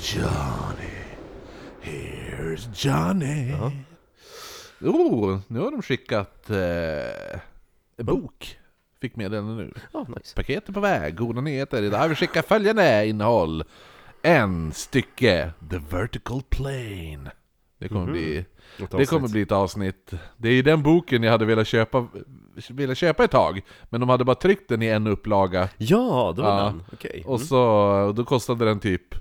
Johnny, here's Johnny. Ja. Oh, nu har de skickat eh, en bok. Fick meddelande nu. Oh, nice. Paketet på väg, goda nyheter. Idag har vi skickat följande innehåll. En stycke The Vertical Plane. Det kommer, mm -hmm. bli, det kommer bli ett avsnitt. Det är den boken jag hade velat köpa velat köpa ett tag. Men de hade bara tryckt den i en upplaga. Ja, det var Ja. den. Okej. Och Mm. så, och då kostade den typ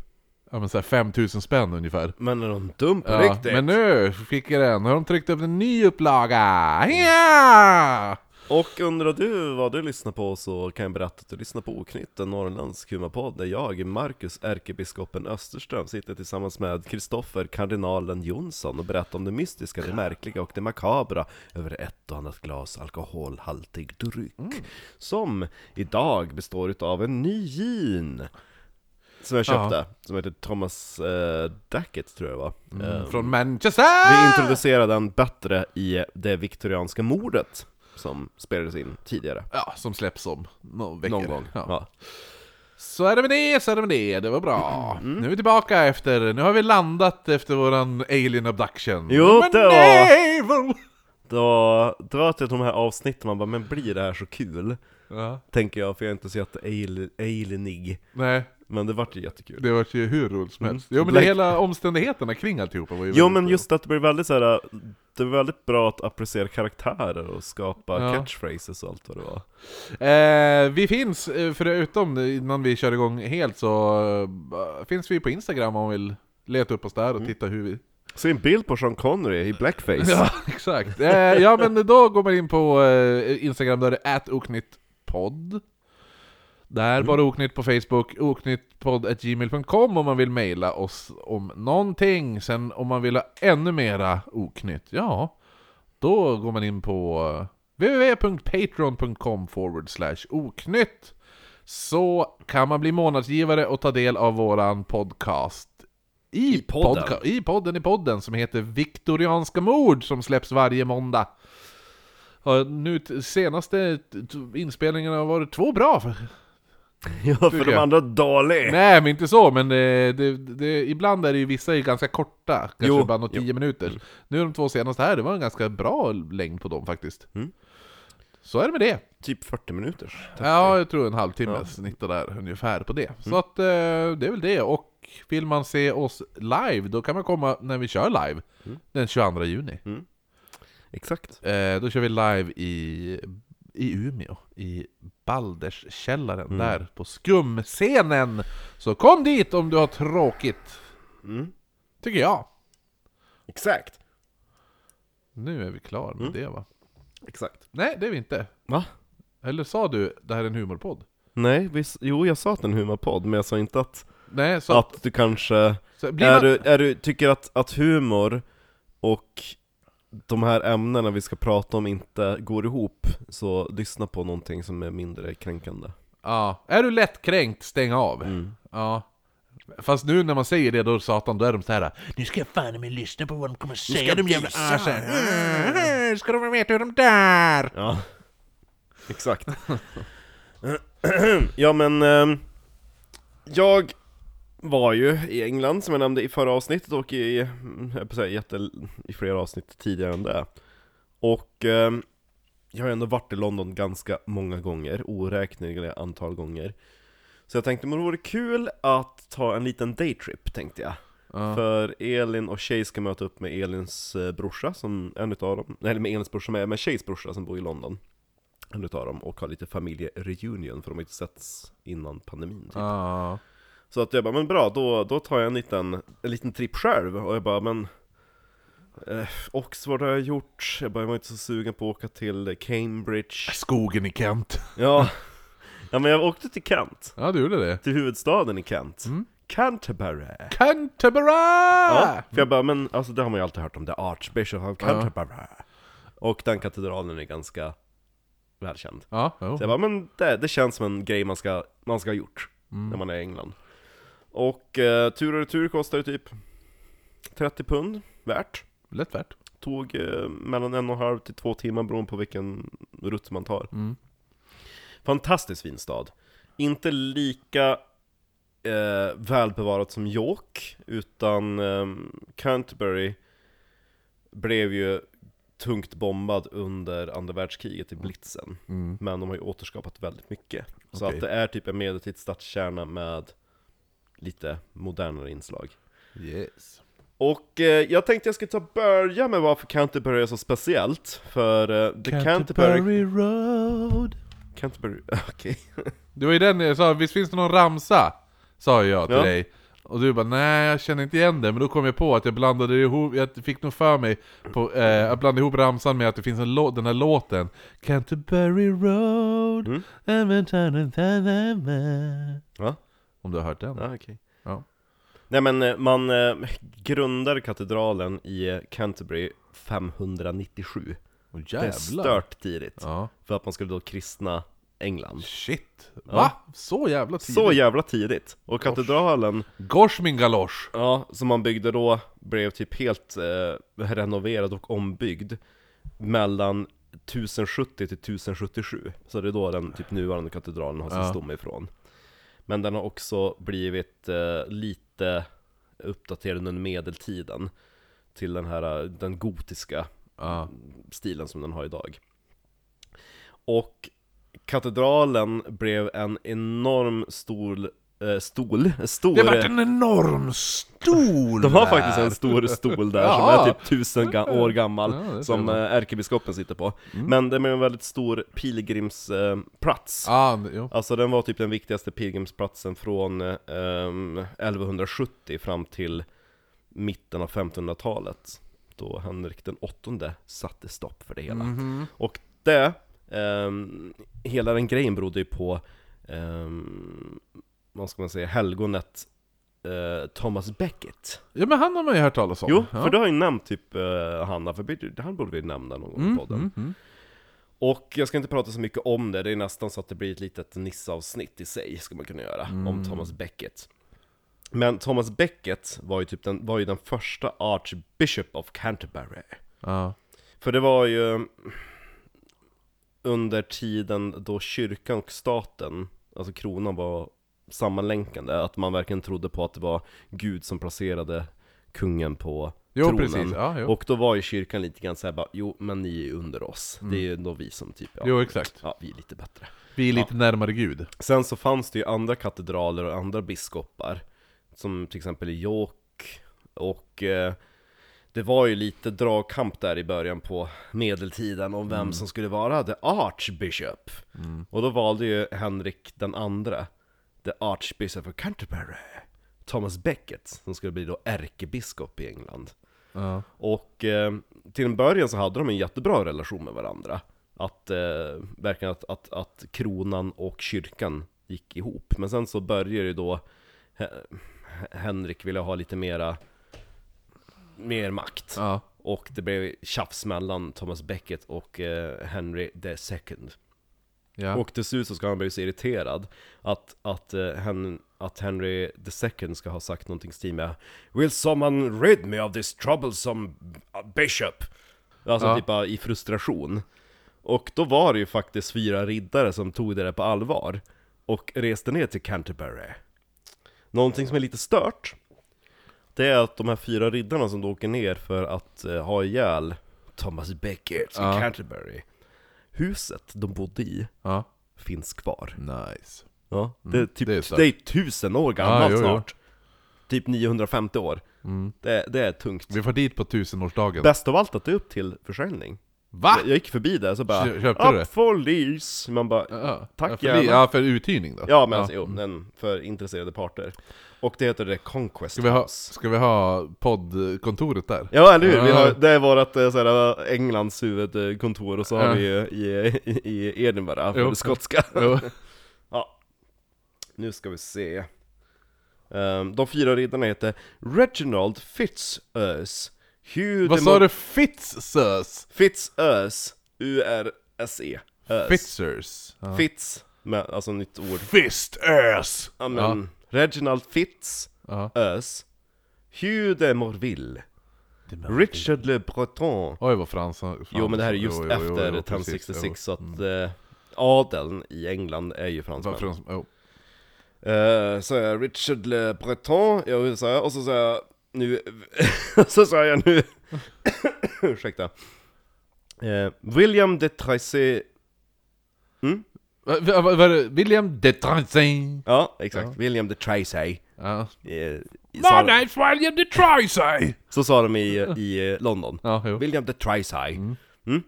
ja, men så här 5000 spänn ungefär. Men är de dum på Ja, riktigt? men nu fick jag den, nu har de tryckt upp en ny upplaga! Ja! Och undrar du vad du lyssnar på så kan jag berätta att du lyssnar på Oknytt, en norrländsk humorpodd där jag, Marcus ärkebiskopen Österström, sitter tillsammans med Kristoffer kardinalen Jonsson och berättar om det mystiska, det märkliga och det makabra över ett och annat glas alkoholhaltig dryck. Som idag består utav en ny gin! Som jag köpte, som heter Thomas eh, Dackett tror jag det var. Eh, Från Manchester! vi introducerade den bättre i det viktorianska mordet som spelades in tidigare. Ja, som släpps om någon vecka. Någon gång. Ja. Ja. Så är det med det, så är det med det, det var bra. Mm. Nu är vi tillbaka efter, nu har vi landat efter våran alien abduction. Jo, Men naval! Det var, det var till de här avsnitten man bara, men blir det här så kul? Ja, Tänker jag, för jag är inte så jätte alien- alienig. nej, Men det vart ju jättekul. det var ju hur roligt som Mm. helst. Jo men Black- det hela omständigheterna kring alltihopa var ju Jo men bra. just att det blir väldigt så här. Det var väldigt bra att apprecera karaktärer och skapa Ja. catchphrases och allt vad det var. Eh, vi finns, eh, förutom innan vi kör igång helt så eh, finns vi på Instagram om man vill leta upp oss där och titta hur vi... Se en bild på Sean Connery i blackface. Ja, exakt. Eh, ja men då går man in på eh, Instagram, där är det atoknyttpodd. Där, bara oknytt på Facebook, oknyttpodd.gmail.com om man vill mejla oss om någonting. Sen om man vill ha ännu mera oknytt, ja, då går man in på eh, www.patreon.com forward slash oknytt. Så kan man bli månadsgivare och ta del av våran podcast i, I podden. podca- I podden i podden som heter Viktorianska mord som släpps varje måndag. Nu senaste inspelningarna har varit två bra. Ja, för de andra dålig. Nej men inte så, men det, det, det, ibland är det ju vissa är ganska korta, kanske Jo, bara något tio minuter. Nu de två senaste här, det var en ganska bra längd på dem faktiskt. Mm. Så är det med det. Typ 40 minuters. Ja, jag tror en halvtimme Ja. snittar där ungefär på det. Så att eh, det är väl det. Och vill man se oss live, då kan man komma när vi kör live. Mm. Den 22 juni. Exakt. Eh, då kör vi live i, i Umeå, i Balderskällaren, Mm. där på skumscenen. Så kom dit om du har tråkigt, Mm. tycker jag. Exakt. Nu är vi klara med Mm. det va? Exakt. Nej, det är vi inte. Va? Eller sa du, det här är en humorpodd? Nej, visst, jo jag sa att det är en humorpodd, men jag sa inte att, Nej, att... att du kanske blir är, man, du, är du, tycker att, att humor och de här ämnena vi ska prata om inte går ihop, så lyssna på någonting som är mindre kränkande. ja, är du lättkränkt, stäng av. Mm. Ja. Fast nu när man säger det, då satan, då är de så här. Nu ska jag fan med lyssna på vad de kommer säga, de jävla asen. Mm, Ska de veta hur de där? Ja, exakt. ja men, ehm, jag var ju i England som jag nämnde i förra avsnittet och i, jag säga, jätte, i flera avsnitt tidigare än det. Och ehm, jag har ändå varit i London ganska många gånger, oräkneliga antal gånger. Så jag tänkte, men det vore kul att ta en liten daytrip, tänkte jag. Ja. För Elin och Shay ska möta upp med Elins eh, brorsa, som en utav dem, eller med Elins brorsa, med, med Shays brorsa som bor i London. En utav dem, och ha lite familjereunion, för de har inte setts innan pandemin typ. Ja. Så att jag bara, men bra, då, då tar jag en liten, en liten tripp själv, och jag bara, men eh, Oxford har jag gjort, jag bara, jag var inte så sugen på att åka till Cambridge Skogen i Kent. Ja, ja men jag åkte till Kent, Ja, du gjorde det. till huvudstaden i Kent Mm. Canterbury Canterbury! Ja, för jag bara, men alltså det har man ju alltid hört om, The Archbishop of Canterbury Och den katedralen är ganska välkänd Ja, jo. Så jag bara, men det, det känns som en grej man ska, man ska ha gjort Mm. när man är i England Och eh, tur och retur kostar det typ 30 pund värt Lätt värt. Tog eh, mellan en och en halv till två timmar beroende på vilken rutt man tar Mm. Fantastiskt fin stad Inte lika eh, välbevarat som York, utan eh, Canterbury blev ju tungt bombad under andra världskriget i Blitzen. Mm. Men de har ju återskapat väldigt mycket. Så att det är typ en medeltids stadskärna med lite modernare inslag. Yes. Och eh, jag tänkte jag skulle ta börja med varför Canterbury är så speciellt. För eh, The Canterbury... Road. Canterbury... Okej. Det var ju den jag sa, visst finns det någon ramsa? Sa jag till Ja. dig. Och du bara nej jag känner inte igen det, men då kom jag på att jag blandade ihop, jag fick nog för mig på, eh, jag blandade ihop ramsan med att det finns en låt, den här låten Canterbury Road Mm. Ja, Om du har hört den? ja okej. Ja. Nej men eh, man eh, grundade katedralen i Canterbury 597. Åh Det är jävlar! stört tidigt. Ja. För att man skulle då kristna England. Shit! Va? Ja. Så jävla tidigt? Så jävla tidigt! Och katedralen, Gosh min galosh! ja, som man byggde då, blev typ helt eh, renoverad och ombyggd mellan 1070 till 1077 Så det är då den typ nuvarande katedralen har sin stomme ifrån Men den har också blivit eh, lite uppdaterad under medeltiden Till den här, eh, den gotiska Ja. stilen som den har idag. Och katedralen blev en enorm stol, eh, stol, stor... Det vart en enorm stol de har där. faktiskt en stor stol där som är typ tusen ga- år gammal, Ja, som eh, ärkebiskopen sitter på. Mm. Men det är en väldigt stor pilgrimsplats. Det- jo. Alltså den var typ den viktigaste pilgrimsplatsen från eh, ehm, 1170 fram till mitten av 1500-talet. Då Henrik den åttonde satte stopp för det hela. Mhm. Och det, ehm, hela den grejen berodde ju på, um, vad ska man säga, helgonet eh, Thomas Becket. Ja men han har man ju hört talas om Jo, ja. för du har ju nämnt typ uh, Hanna, för här borde vi nämna någon gång i mm, podden. mm, mm. Och jag ska inte prata så mycket om det, det är nästan så att det blir ett litet Nisse-avsnitt i sig, ska man kunna göra, Mm. om Thomas Becket. Men Thomas Becket var ju, typ den, var ju den första Archbishop of Canterbury. Ja. För det var ju under tiden då kyrkan och staten, alltså kronan var sammanlänkande, att man verkligen trodde på att det var Gud som placerade kungen på Jo tronen. precis, ja, jo. Och då var ju kyrkan lite grann såhär bara, jo men ni är under oss, det är ju då vi som typ, ja, Jo exakt. ja vi är lite bättre. Vi är lite närmare Gud. Sen så fanns det ju andra katedraler och andra biskopar Som till exempel i York Och eh, det var ju lite dragkamp där i början på medeltiden om vem som skulle vara the Archbishop Och då valde ju Henrik den andra The Archbishop of Canterbury Thomas Becket som skulle bli då ärkebiskop i England Ja. och eh, till en början så hade de en jättebra relation med varandra. Att, eh, verkligen att, att, att kronan och kyrkan gick ihop. Men sen så började ju då He- Henrik ville ha lite mera, mer makt. Ja. Och det blev tjafs mellan Thomas Becket och eh, Henry the second. Ja. Och till slut så ska han bli så irriterad att, att, eh, hen, att Henry the second ska ha sagt någonting stil med Will someone rid me of this troublesome bishop? Alltså Ja. typ bara i frustration. Och då var det ju faktiskt fyra riddare som tog det där på allvar. Och reste ner till Canterbury. Någonting som är lite stört, det är att de här fyra riddarna som då åker ner för att eh, ha ihjäl Thomas Becket i Ja. Canterbury. Huset de bodde i ja. finns kvar. Nice. Ja, det är typ, det är det är, tusen år gammalt jo, jo. snart. Typ 950 år. Mm. Det, det är tungt. Vi får dit på tusenårsdagen. Bäst av allt att det är upp till försäljning. Va? Jag, jag gick förbi där så bara Kö- köpte du det? Lease! Man bara Ja. Tack, ja, för, gärna. Ja, för uthyrning då? Ja men alltså, jo, den för intresserade parter. Och det heter The Conquest Ska vi ha, House. ska vi ha poddkontoret där? Ja eller hur, vi har, det är vårt eh, såhär, Englands huvudkontor och så har Ja. vi ju i, i, i Edinburgh, för Jo. det skotska. Jo. Ja, nu ska vi se. Ehm, de fyra riddarna heter Reginald Fitzurse, Hugh Vad sa du? Fitzsus? Fitzurse, U-R-S-E. Ös. Fitzurs? Ja. Fitz, med, alltså nytt ord. Fisturs! Ja, men, Reginald Fitz, Ja. Ös. Hugh de Morville. Richard Le Breton. Oj vad frans... frans Jo men det här är just jo, jo, efter jo, precis, 1066 jo. så att eh, adeln i England är ju fransmän. Frans... Jo. Eh, så är Richard Le Breton, jag säga, och så säger jag nu, så säger jag nu, ursäkta. Eh, William de Tracy, Va- va- va- va- William de Tracy. ja exakt, William de Tracy. Ja. Eh, sa- name's William de Tracy! så sa de i, i eh, London. Ja. William de Tracy. Mm.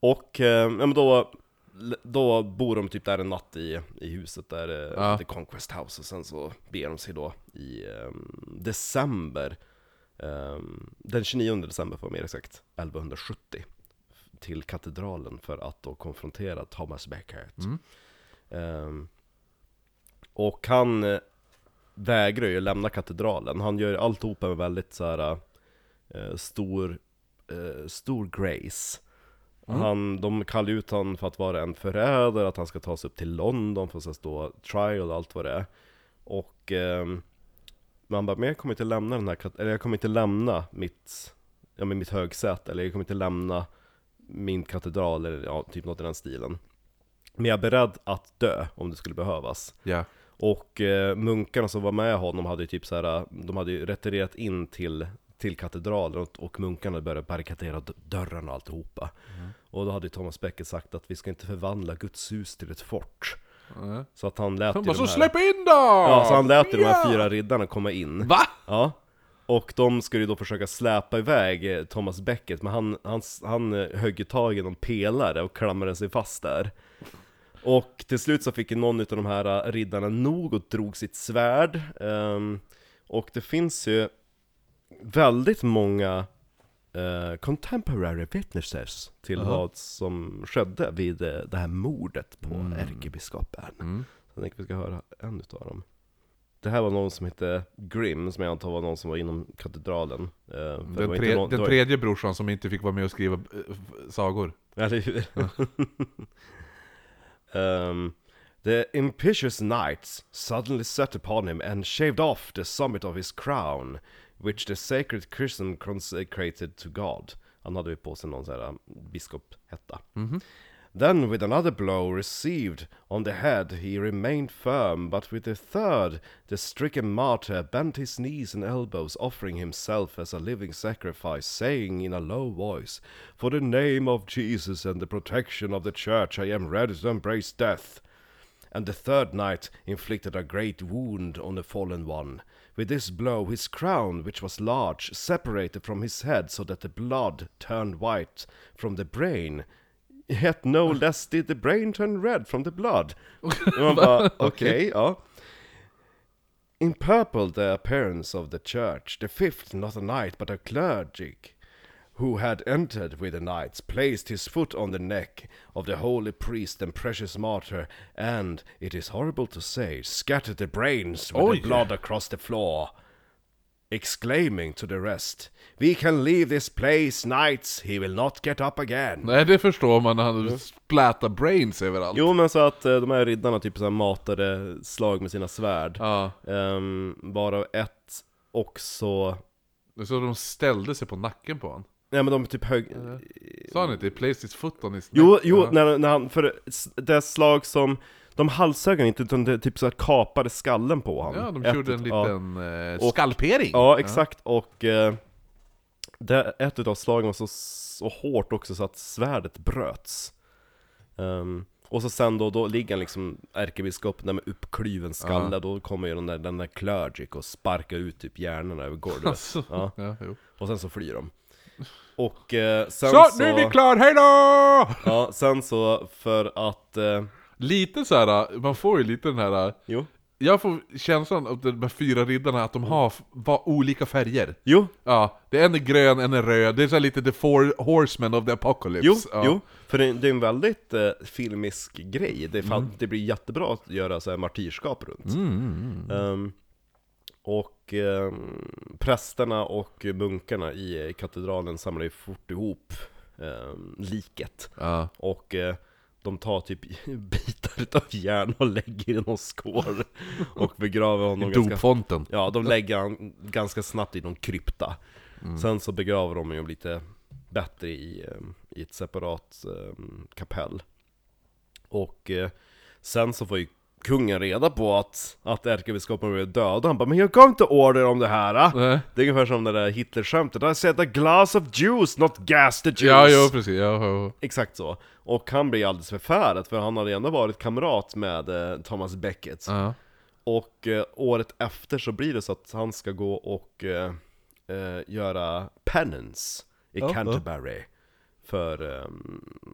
Och eh, ja, då, då bor de typ där en natt i, i huset där, eh, Ja. The Conquest House, och sen så beger de sig då i eh, december, eh, den 29 december för att mer exakt, 1170, till katedralen för att då konfrontera Thomas Becket. Mm. Eh, och han eh, vägrar ju lämna katedralen, han gör alltihopa med väldigt så här eh, stor, eh, stor grace. Mm. Han, de kallar ut honom för att vara en förrädare, att han ska ta sig upp till London för att sen stå trial och allt vad det är. Och ehm, man bara, men jag kommer inte lämna den här, eller jag kommer inte lämna mitt, ja men mitt högsäte, eller jag kommer inte lämna min katedral, eller ja, typ något i den stilen. Men jag är beredd att dö om det skulle behövas. Ja. Och eh, munkarna som var med honom hade ju typ så här, de hade ju retirerat in till, till katedralen och, och munkarna började barrikadera d- dörrarna och alltihopa. Och då hade ju Thomas Becket sagt att vi ska inte förvandla Guds hus till ett fort. Ja. Så att han lät Han ju bara de så här, släpp in då! Ja, så han lät ju de här fyra riddarna komma in. Va? Ja. Och de skulle ju då försöka släpa iväg eh, Thomas Becket, men han, han, han eh, högg ju tag i någon pelare och klamrade sig fast där. Och till slut så fick ju någon av de här eh, riddarna nog och drog sitt svärd. Ehm, och det finns ju väldigt många eh, contemporary witnesses till Aha. vad som skedde vid eh, det här mordet på ärkebiskopen. Mm. Så jag tänker vi ska höra en utav dem. Det här var någon som hette Grim, som jag antar var någon som var inom katedralen. Eh, Den, tre, någon, den var- tredje brorsan som inte fick vara med och skriva sagor. Eller hur? um, the impetuous knights suddenly set upon him and shaved off the summit of his crown, which the sacred christian consecrated to God. Han hade ju på sig någon sån här um, biskophätta. Then with another blow received on the head he remained firm, but with the third the stricken martyr bent his knees and elbows, offering himself as a living sacrifice, saying in a low voice, For the name of Jesus and the protection of the church I am ready to embrace death. And the third knight inflicted a great wound on the fallen one. With this blow his crown, which was large, separated from his head so that the blood turned white from the brain. Yet no less did the brain turn red from the blood. Man bara, okej, ja. In purple the appearance of the church, the fifth not a knight but a clergy, who had entered with the knights, placed his foot on the neck of the holy priest and precious martyr, and, it is horrible to say, scattered the brains with Oj. the blood across the floor. Exclaiming to the rest, We can leave this place, knights, he will not get up again. Nej, det förstår man när han splätar brains överallt. Jo men så att eh, de här riddarna typ så här matade slag med sina svärd. Ja, Um, varav ett också... det är så de ställde sig på nacken på honom. Nej men de typ hög... Sa han inte? He placed his foot on his Jo, neck? jo, Ja. när, när han, för det slag som, de halshögg inte utan det typ så här kapade skallen på honom. Ja, de Ett gjorde en liten eh, Och- skalpering. Ja, exakt, och eh, det, ett utav slagen var så, så hårt också så att svärdet bröts. Ehm, och så sen då, då ligger han liksom ärkebiskopen där med uppklyven skalle, då kommer ju den där, den där clergic och sparkar ut typ hjärnorna över golvet. Alltså, Ja. ja. Och sen så flyr de. Och eh, sen Så, så... nu är vi klar, hejdå! Ja, sen så för att... Eh, Lite så här, man får ju lite den här... jo. Jag får känslan av de här fyra riddarna att de har var olika färger. Jo, Ja, det är en är grön, en är röd. Det är så lite the four horsemen of the apocalypse. jo, ja. jo. För det, det är en väldigt eh, filmisk grej. Det, fan, det blir jättebra att göra så här martyrskap runt. Ehm, och ehm, prästerna och munkarna i katedralen samlar ju fort ihop ehm, liket. Ja. Och eh, de tar typ bitar av järn och lägger i någon skål och begraver honom I ganska dopfonten. Ja, de lägger han ganska snabbt i någon krypta. Sen så begraver de ju lite bättre i, eh, i ett separat eh, kapell. Och eh, sen så får ju kungen reda på att, att ärkebiskopen blev död, han bara 'Men jag gav inte order om det här'. Nej. Det är ungefär som det där Hitler-skämtet 'I said a glass of juice, not gas the juice' Ja, jo precis. Ja, ja. Exakt så. Och han blir alldeles förfärad, för han hade ändå varit kamrat med eh, Thomas Becket. ja. Och eh, året efter så blir det så att han ska gå och eh, eh, göra penance i Ja, ja. Canterbury. För eh,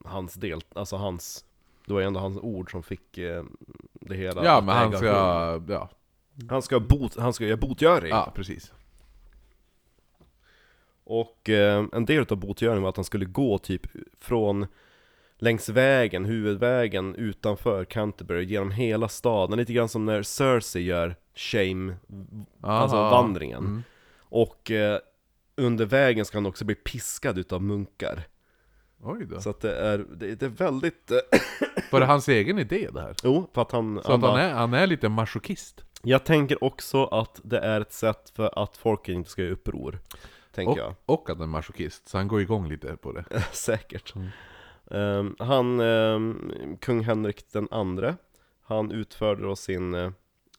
hans del, alltså hans, det var ju ändå hans ord som fick eh, det hela ja men han äga ska... rum. Ja, Han ska, bot, han ska göra botgöring. ja precis. Och eh, en del av botgöringen var att han skulle gå typ från längs vägen, huvudvägen utanför Canterbury genom hela staden, lite grann som när Cersei gör Shame, alltså Aha. vandringen. Mm. Och eh, under vägen ska han också bli piskad utav munkar. Oj då. Så att det är, det, det är väldigt... Eh, Var det hans egen idé det här? jo, för att han... Så att han är, han är lite masochist? Jag tänker också att det är ett sätt för att folket inte ska göra uppror. Tänker Och, jag. och att han är masochist, så han går igång lite på det. Säkert. Mm. Ehm, han, ehm, kung Henrik den andre, han utförde då sin... eh,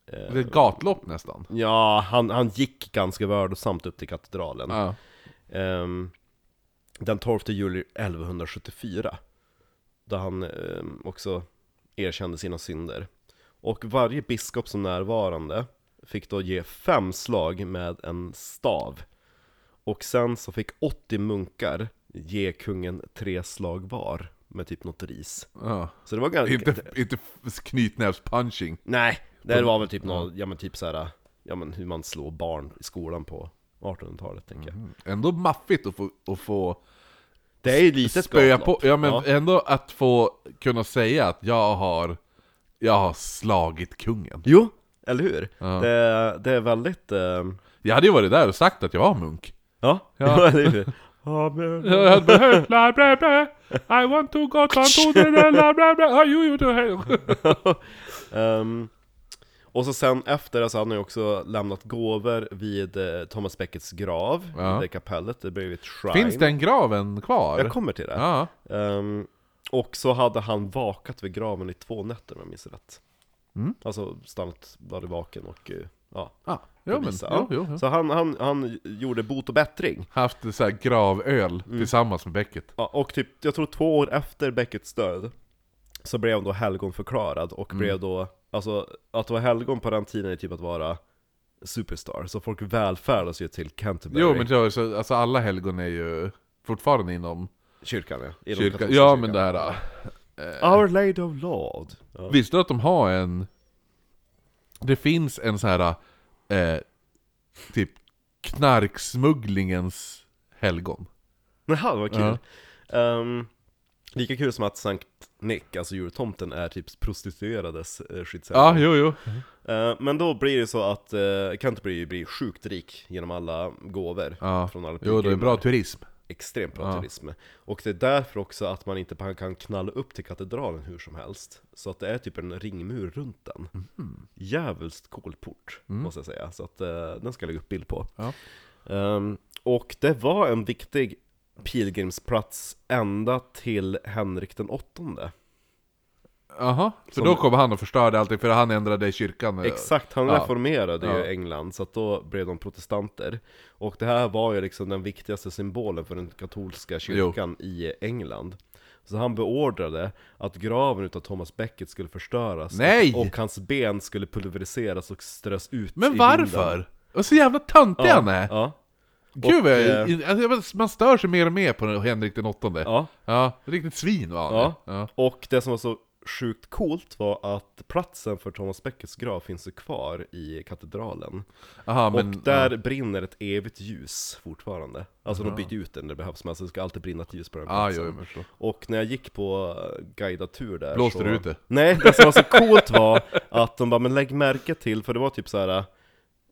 Det är ett gatlopp nästan. ja, han, han gick ganska vördosamt upp till katedralen. Ja. Ehm, den 12 juli 1174. Då han ehm, också erkände sina synder. Och varje biskop som närvarande fick då ge fem slag med en stav. Och sen så fick 80 munkar ge kungen tre slag var med typ något ris. ja. Så det var ganska... Inte, inte knytnävspunching. Nej, det var väl typ något, ja men typ såhär, ja men hur man slår barn i skolan på 1800-talet tänker jag. Ändå maffigt att få, att få Det är ju lite spöa på, ja men Ja. ändå att få kunna säga att jag har, jag har slagit kungen. Jo, eller hur? Ja. Det, det är väldigt... Eh, Jag hade ju varit där och sagt att jag var munk. ja, Ja. eller hur? Jag hade behövt bla bla bla, I want to go to the bla bla bla, ah, you, you, you. Ehm, och så sen efter det så hade han ju också lämnat gåvor vid eh, Thomas Beckets grav, Ja. i det kapellet, det blev ett shrine. Finns den graven kvar? Jag kommer till det. Ja. Ehm, och så hade han vakat vid graven i två nätter om jag minns rätt. Mm. Alltså stannat, varit vaken och eh, ja, Ah, jo, men, visa. jo, jo, jo. Så han, han, han gjorde bot och bättring. Haft så här gravöl Mm. tillsammans med Becket. Ja, och typ, jag tror två år efter Beckets död Så blev han då helgonförklarad och Mm. blev då Alltså, att vara helgon på den tiden är typ att vara Superstar, så folk välfärdas ju till Canterbury Jo men så, så, alltså alla helgon är ju fortfarande inom Kyrkan ja, i de kyrkan. Ja men det här... äh, Our Lady of Lord ja. Visste du att de har en... Det finns en så här eh, typ knarksmugglingens helgon. Jaha, vad kul Ja. Ehm, Lika kul som att Sankt Nick, alltså jultomten, är typ prostituerades eh, skyddshelgon Ja, jo, jo. Eh, Men då blir det så att uh, Canterbury blir sjukt rik genom alla gåvor Ja. från alla Jo, det är pilgrimer. bra turism. extremt bra Ja. turism. Och det är därför också att man inte bara kan knalla upp till katedralen hur som helst. Så att det är typ en ringmur runt den. Mhm. Jävligt cool port, måste jag säga. Så att eh, den ska jag lägga upp bild på. Ja. Ehm, och det var en viktig pilgrimsplats ända till Henrik den åttonde. Jaha, för Som- då kom han och förstörde allting, för han ändrade kyrkan. Exakt, han Ja. reformerade ju Ja. England, så att då blev de protestanter. Och det här var ju liksom den viktigaste symbolen för den katolska kyrkan i England. Så han beordrade att graven utav Thomas Becket skulle förstöras Nej! och, och hans ben skulle pulveriseras och strös ut Men i varför? vinden. Och så jävla töntig Ja, han är! ja, Gud, Och, vad eh, jag, alltså, man stör sig mer och mer på Henrik den åttonde. Ja. ja. riktigt svin var han. Ja. ja. Och det som var så sjukt coolt var att platsen för Thomas Beckets grav finns ju kvar i katedralen. Aha, men, och där brinner ett evigt ljus fortfarande. Alltså de byter ut den när det behövs, men alltså det ska alltid brinna ett ljus på den Ja, ah, platsen. jo. Och när jag gick på eh, guidad tur där Blåste så... du ut det? Nej, det som var så coolt var att de bara, men lägg märke till, för det var typ så här.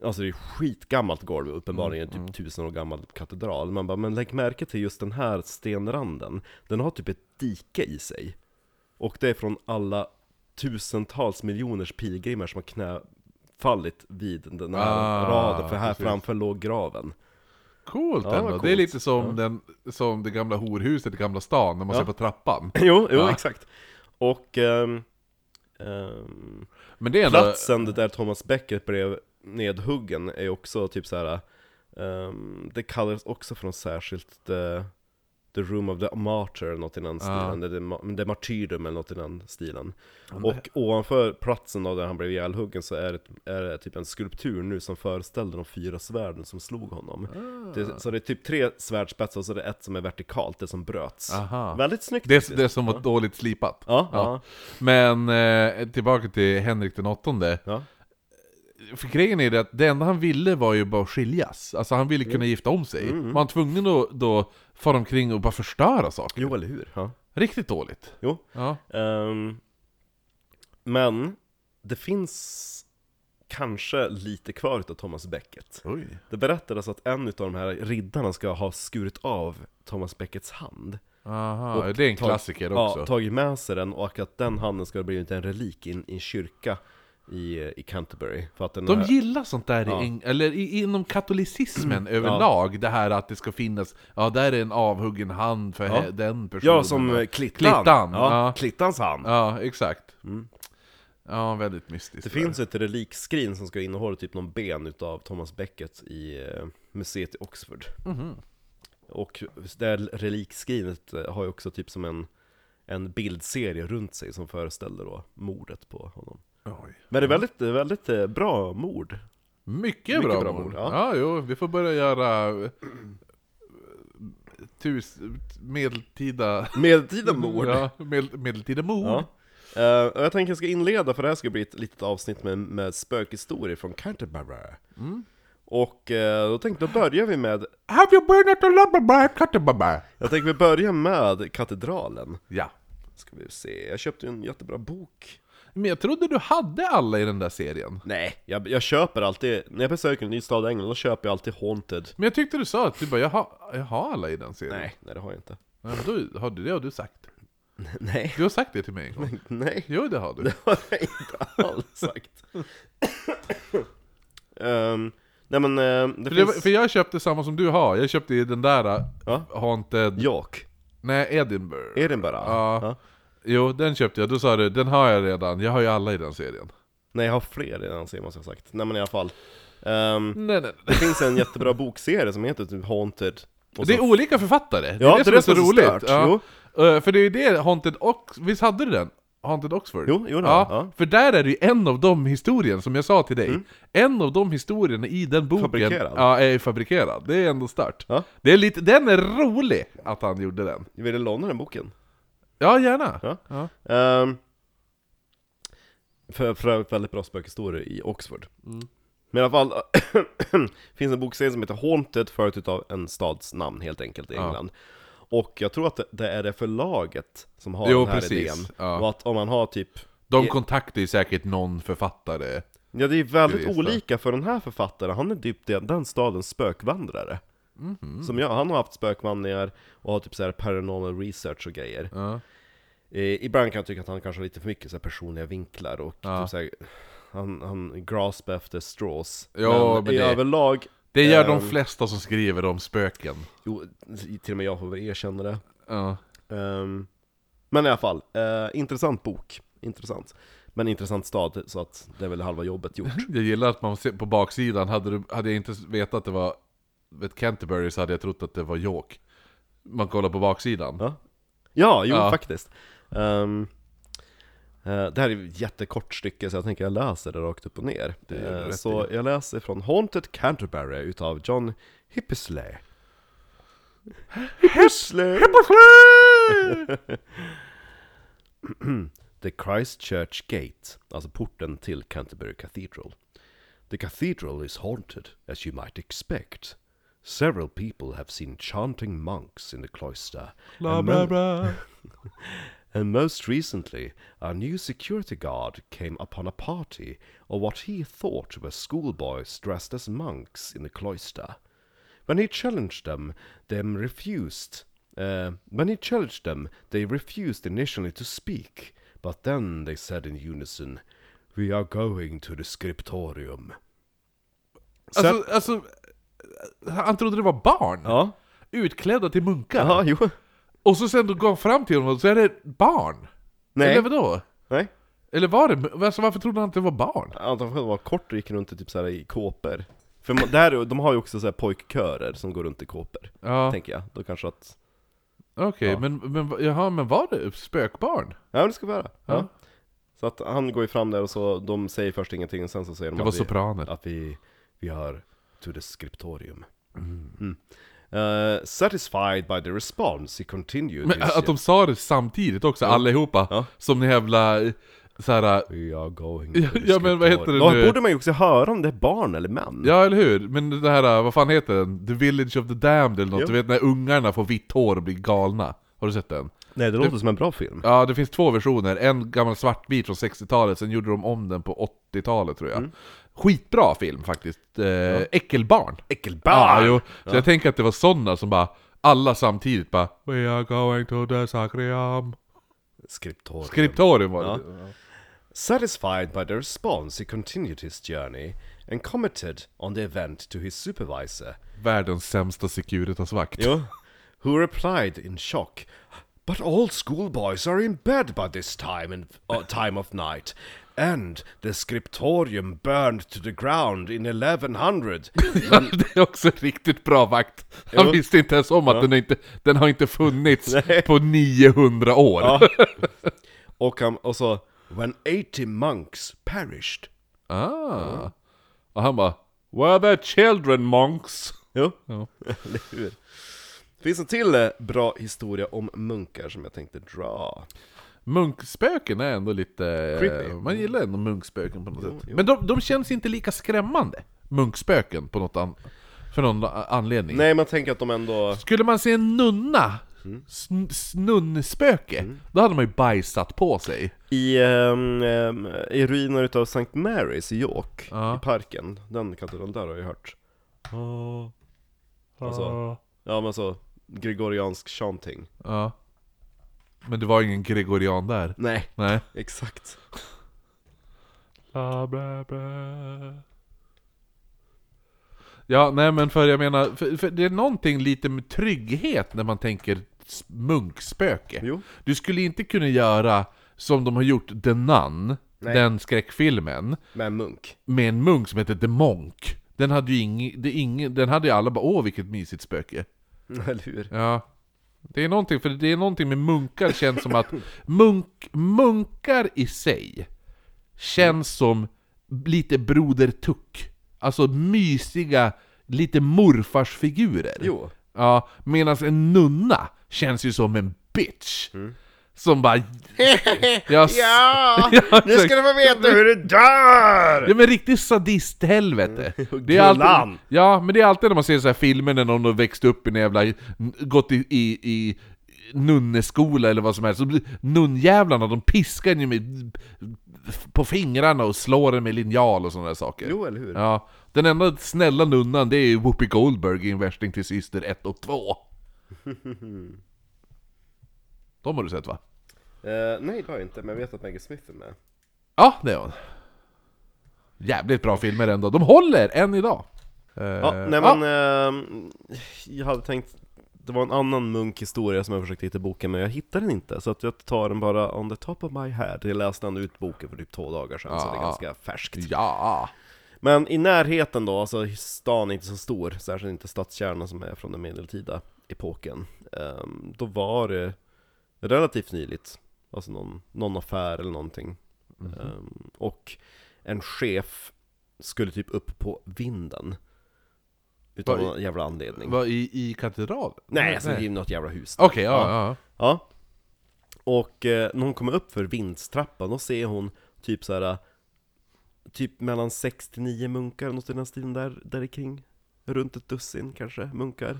Alltså det är skitgammalt golv, uppenbarligen Mm, typ tusen år gammal katedral Man bara, men lägg märke till just den här stenranden Den har typ ett dike i sig Och det är från alla tusentals miljoners pilgrimer som har knäfallit vid den här Ah, raden För här precis. framför låg graven Coolt Ja, ändå. Det är coolt. lite som, Ja. den, som det gamla horhuset i Gamla stan, när man Ja. ser på trappan. Jo, jo Ja. exakt Och ehm, ehm, Men det är ändå... Platsen där Thomas Becket blev nedhuggen är också typ så här. ehm, det kallas också för något särskilt eh, The Room of the Martyr, eller något i den stilen, det, är det, det martyrdom eller något i den stilen Och ovanför platsen då där han blev ihjälhuggen så är det, är det typ en skulptur nu som föreställer de fyra svärden som slog honom det, Så det är typ tre svärdspetsar och så är det ett som är vertikalt, det som bröts Aha. Väldigt snyggt Det, faktiskt. det som var dåligt slipat. Ja, Ja. ja, Men eh, tillbaka till Henrik den åttonde. ja. För grejen är det att det enda han ville var ju bara att skiljas. Alltså han ville kunna gifta om sig. Mm. Var han tvungen att då fara omkring och bara förstöra saker? Jo, eller hur? Ja. Riktigt dåligt. Jo. Ja. Ehm, men det finns kanske lite kvar av Thomas Becket. Oj. Det berättades att en av de här riddarna ska ha skurit av Thomas Beckets hand. Aha, Och det är en tag- klassiker också. Ja, tagit med sig den och att den handen ska ha blivit en relik i en, i en kyrka i, i Canterbury. För att den De här, gillar sånt där, Ja. i, eller i, inom katolicismen överlag, det här att det ska finnas, ja där är en avhuggen hand för Ja. he- den personen. Ja, som eh, Klittan! Klittan, Ja, ja. Klittans hand! Ja, exakt. Mm. Ja, väldigt mystiskt. Det finns ett relikskrin som ska innehålla typ någon ben utav Thomas Becket i eh, museet i Oxford. Mhm. Och det här relikskrinet eh, har ju också typ som en, en bildserie runt sig som föreställer då mordet på honom. Oj. Men det är väldigt, väldigt eh, bra mord. Mycket, Mycket bra, bra mord. mord, Ja. ja. jo, vi får börja göra eh, tus, medeltida... Medeltida mord! Ja, med, medeltida mord. Ja. Och jag tänker jag ska inleda, för det här ska bli ett litet avsnitt med, med spökhistorier från Canterbury. Mm. Och då tänkte jag, då börjar vi med, Have you been at the Lumberback Cutterbaba? jag tänkte vi börjar med katedralen. Ja. Ska vi se, jag köpte en jättebra bok. Men jag trodde du hade alla i den där serien. Nej, jag, jag köper alltid, när jag besöker en ny stad i England, då köper jag alltid Haunted. Men jag tyckte du sa att du bara, jag har, jag har alla i den serien. Nej, nej det har jag inte. Ja, men då har du, det har du sagt. Nej, Du har sagt det till mig en gång. nej. Jo, det har du. Det har jag inte alls sagt. Ehm, nej men, eh, det För, det, finns... var- för jag köpte samma som du har. Jag köpte ju den där uh, Ja? Haunted... York? Nej, Edinburgh. Edinburgh? Ja. ja. Jo, den köpte jag. Då sa du, den har jag redan. Jag har ju alla i den serien. Nej, jag har fler redan, ser jag ha sagt. Nej men i alla fall. Ehm, Nej, nej. det finns en jättebra bokserie som heter typ Haunted. Och Det är så- olika författare. Det Ja, är det som är så roligt. Ja. Eh, För det är ju det, Haunted Ox... Visst hade du den? Haunted Oxford? jo, jo det Ja, ja. för där är det ju en av de historierna, som jag sa till dig, en av de historierna i den boken Fabrikerad. Ja, är fabrikerad. Det är ändå stört. Ja. Det är lite, den är rolig att han gjorde den. Vill du låna den boken? Ja, gärna. Ja. Ja. Ehm, för, för övrigt väldigt bra spökhistorier i Oxford. Mm. Men i alla fall, finns en bokserie som heter Haunted, förut utav en stads namn helt enkelt i Ja. England. Och jag tror att det, är det förlaget som har Jo, den här precis. idén. Ja. Och att om man har typ De Ja. kontaktar ju säkert någon författare. Ja det är väldigt olika för den här författaren, han är typ den, den stadens spökvandrare Mhm. Som jag, han har haft spökvandringar och har typ så här paranormal research och grejer Ja. eh, Ibland kan jag tycka att han kanske har lite för mycket så personliga vinklar och Ja. typ så här, han, han grasp efter straws Ja, men i det- överlag, Det gör de Ehm. flesta som skriver om spöken. jo, till och med jag får väl erkänna det Ja. Ehm, Men i alla fall, eh, intressant bok, intressant Men intressant stad, så att det är väl halva jobbet gjort Jag gillar att man ser på baksidan, hade, du, hade jag inte vetat att det var vet, Canterbury så hade jag trott att det var York. Man kollar på baksidan. Ja, ja jo Ja. faktiskt. Ehm, eh, det här är ett jättekort stycke så jag tänker jag läser det rakt upp och ner. Rätt så jag läser från Haunted Canterbury utav John Hippisley. Hippisley! The Christchurch Gate, alltså porten till Canterbury Cathedral. The cathedral is haunted, as you might expect. Several people have seen chanting monks in the cloister. Bla and bla mo- bla. And most recently, our new security guard came upon a party of what he thought were schoolboys dressed as monks in the cloister. When he challenged them, them refused. Uh, when he challenged them, they refused initially to speak, but then they said in unison, "We are going to the scriptorium." Alltså, alltså, han trodde det var barn. ja, Utklädda till munkar. ja, jo, Och så sen då går han fram till honom och så är det barn. nej, Eller vadå? nej, Eller var det, alltså varför trodde han att det var barn? Antagligen var kort och gick runt i typ så här i kåpor. För man- där, de har ju också så här pojkkörer som går runt i kåpor, Ja, tänker jag. Då kanske att... okej, Ja. men, men jaha, men var det spökbarn? Ja men det ska vara. Ja. Ja. Så att han går ju fram där och så, de säger först ingenting och sen så säger de Det var att, vi, sopraner. att vi, vi har to the scriptorium. Mm. Uh, satisfied by the response, he continued Men att de sa det samtidigt också, allihopa. Ja. Som en jävla, såhär, We are going Ja, ja, men vad heter det Då nu? borde man ju också höra om det är barn eller män. ja eller hur? Men det här, vad fan heter den? The Village of the Damned eller något, Jo. du vet när ungarna får vitt hår och blir galna. Har du sett den? Nej, det låter som en bra film. Ja, det finns två versioner. En gammal svartvit från 60-talet, sen gjorde de om den på 80-talet tror jag. Mm. Skitbra film faktiskt. Eh, Äckelbarn. Äckelbarn! Ja, jo. Så jag tänker att det var sådana som bara, alla samtidigt bara We are going to the Sacriam. Scriptorium. Skriptorium var det. Ja. Satisfied by the response, he continued his journey and commented on the event to his supervisor. Världens sämsta Securitas-vakt. Jo. Who replied in shock, But all schoolboys are in bed by this time, in, uh, time of night. And the scriptorium burned to the ground in 1100. Ja, det är också riktigt bra vakt. Han Jo. visste inte ens om att den, inte, den har inte funnits på 900 år. Ja. och, han, och så, When 80 monks perished. Ah. Och han bara Were the children monks? Jo, Ja. hur? Finns en till eh, bra historia om munkar som jag tänkte dra. Munkspöken är ändå lite... Creepy. Man gillar ändå munkspöken på något Jo, sätt. jo. Men de, de känns inte lika skrämmande, munkspöken, på något an, för någon anledning. Nej, man tänker att de ändå... Skulle man se en nunna, Mm. sn- nunnspöke, då hade man ju bajsat på sig. I, ehm, i ruiner utav St. Mary's i York, Ja. i parken, den katedralen där har jag hört. Alltså, ja men så, gregoriansk chanting. Ja. Men det var ingen gregorian där. Nej, Nej. exakt. Ja, nej men för jag menar, för, för det är någonting lite med trygghet när man tänker munkspöke. Jo. Du skulle inte kunna göra som de har gjort The Nun, Nej. den skräckfilmen, Med en munk. med en munk som heter The Monk. Den hade ju ing, det ing, den hade ju alla bara åh vilket mysigt spöke. Eller hur? Ja. Det är någonting, för det är någonting med munkar känns som att munk, munkar i sig känns som lite Broder Tuck. Alltså mysiga, lite morfarsfigurer. Jo. Ja, medan en nunna känns ju som en bitch. Som bara... ja, Nu ska du få veta hur du dör! Ja men riktigt sadist-helvete! Det är alltid, ja, men det är alltid när man ser så här filmer när någon har växt upp i en jävla... gått i, i, i nunneskola eller vad som helst, så nunnjävlarna de piskar ju med, på fingrarna och slår en med linjal och sådana där saker. Jo, eller hur? Ja, den enda snälla nunnan det är Whoopi Goldberg i En värsting till syster 1 och 2. De har du sett va? Eh, nej, det har jag inte, men jag vet att Maggie Smith är med. Ja, det har hon. Jävligt bra filmer ändå. De håller än idag. Eh, Ja, nej men... ehm, jag hade tänkt... Det var en annan munkhistoria som jag försökte hitta i boken, men jag hittade den inte. Så att jag tar den bara on the top of my head. Jag läste den ut boken för typ två dagar sedan, så det är Ja. ganska färskt. Ja. Men i närheten då, alltså stan är inte så stor, särskilt inte stadskärnan som är från den medeltida epoken. Ehm, då var det relativt nyligt, alltså någon, någon affär eller någonting. Ehm, och en chef skulle typ upp på vinden. Vad- någon jävla anledning. Var i, i katedralen? Nej, alltså i något jävla hus. Okej, ja, ja. Ja. Och eh, när hon kommer upp för vindstrappan, då ser hon typ så här. Typ mellan 6 till 9 munkar, något i den stilen där, där kring. Runt ett dussin kanske, munkar.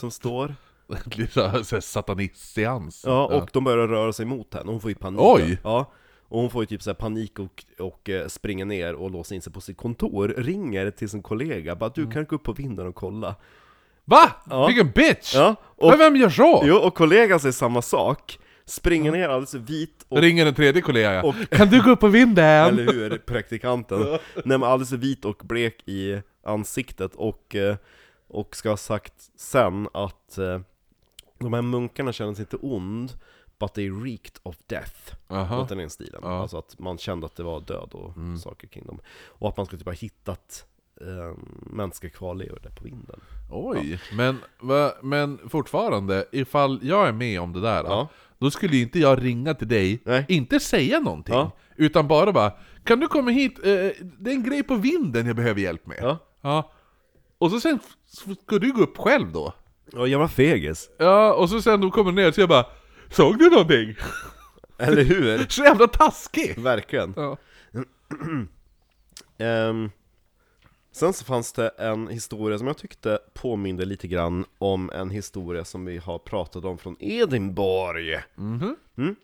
Som står. Satanist-seans. Ja, och de börjar röra sig mot henne, hon får ju panik. Oj! Ja. Och hon får ju typ så här panik och, och eh, springer ner och låser in sig på sitt kontor, ringer till sin kollega, bara du kan gå upp på vinden och kolla. Va? Ja. Vilken bitch! Ja, och, Men vem gör så? jo, och kollegan säger samma sak, springer ner alldeles vit och Ringer en tredje kollega. Och- Kan du gå upp på vinden? Eller hur, praktikanten? Nej men alldeles vit och blek i ansiktet och, eh, och ska ha sagt sen att eh, de här munkarna känner sig inte ond But they reeked of death. Aha. Något i den stilen. Ja. Alltså att man kände att det var död och Mm. saker kring dem. Och att man skulle typ ha hittat eh, mänskliga kvarlevor där på vinden. Oj, men, va, men fortfarande, ifall jag är med om det där, Ja. då skulle inte jag ringa till dig, Nej. inte säga någonting, Ja. utan bara bara Kan du komma hit? Eh, det är en grej på vinden jag behöver hjälp med. Ja. Ja. Och så sen ska du gå upp själv då? Ja, jag var fegis. Ja, och så sen då kommer ner så jag bara Såg du någonting? Eller hur? Så jävla taskig! Verkligen. Ja. Ehm, sen så fanns det en historia som jag tyckte påminde lite grann om en historia som vi har pratat om från Edinburgh. Mhm. Mm.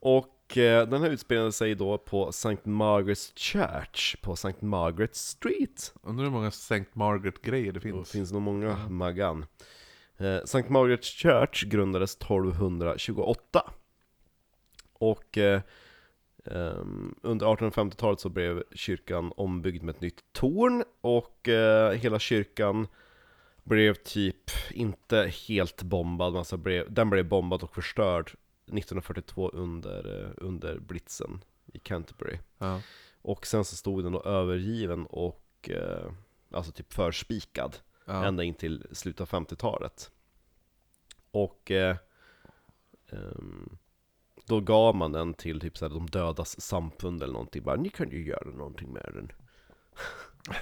Och eh, den här utspelade sig då på St. Margaret's Church på St. Margaret Street. Undrar hur många St. Margaret-grejer det Det finns. finns nog många Maggan. Eh, St. Margaret's Church grundades 1228. Och eh, ehm, under 1850-talet så blev kyrkan ombyggd med ett nytt torn och hela kyrkan blev typ inte helt bombad, men alltså blev, den blev bombad och förstörd 1942 under, eh, under blitzen i Canterbury. Ja. Och sen så stod den då övergiven och eh, alltså typ förspikad Ja. ända in till slutet av 50-talet. Och eh, ehm, då gav man den till typ såhär, de dödas samfund eller någonting, bara ni kan ju göra någonting med den.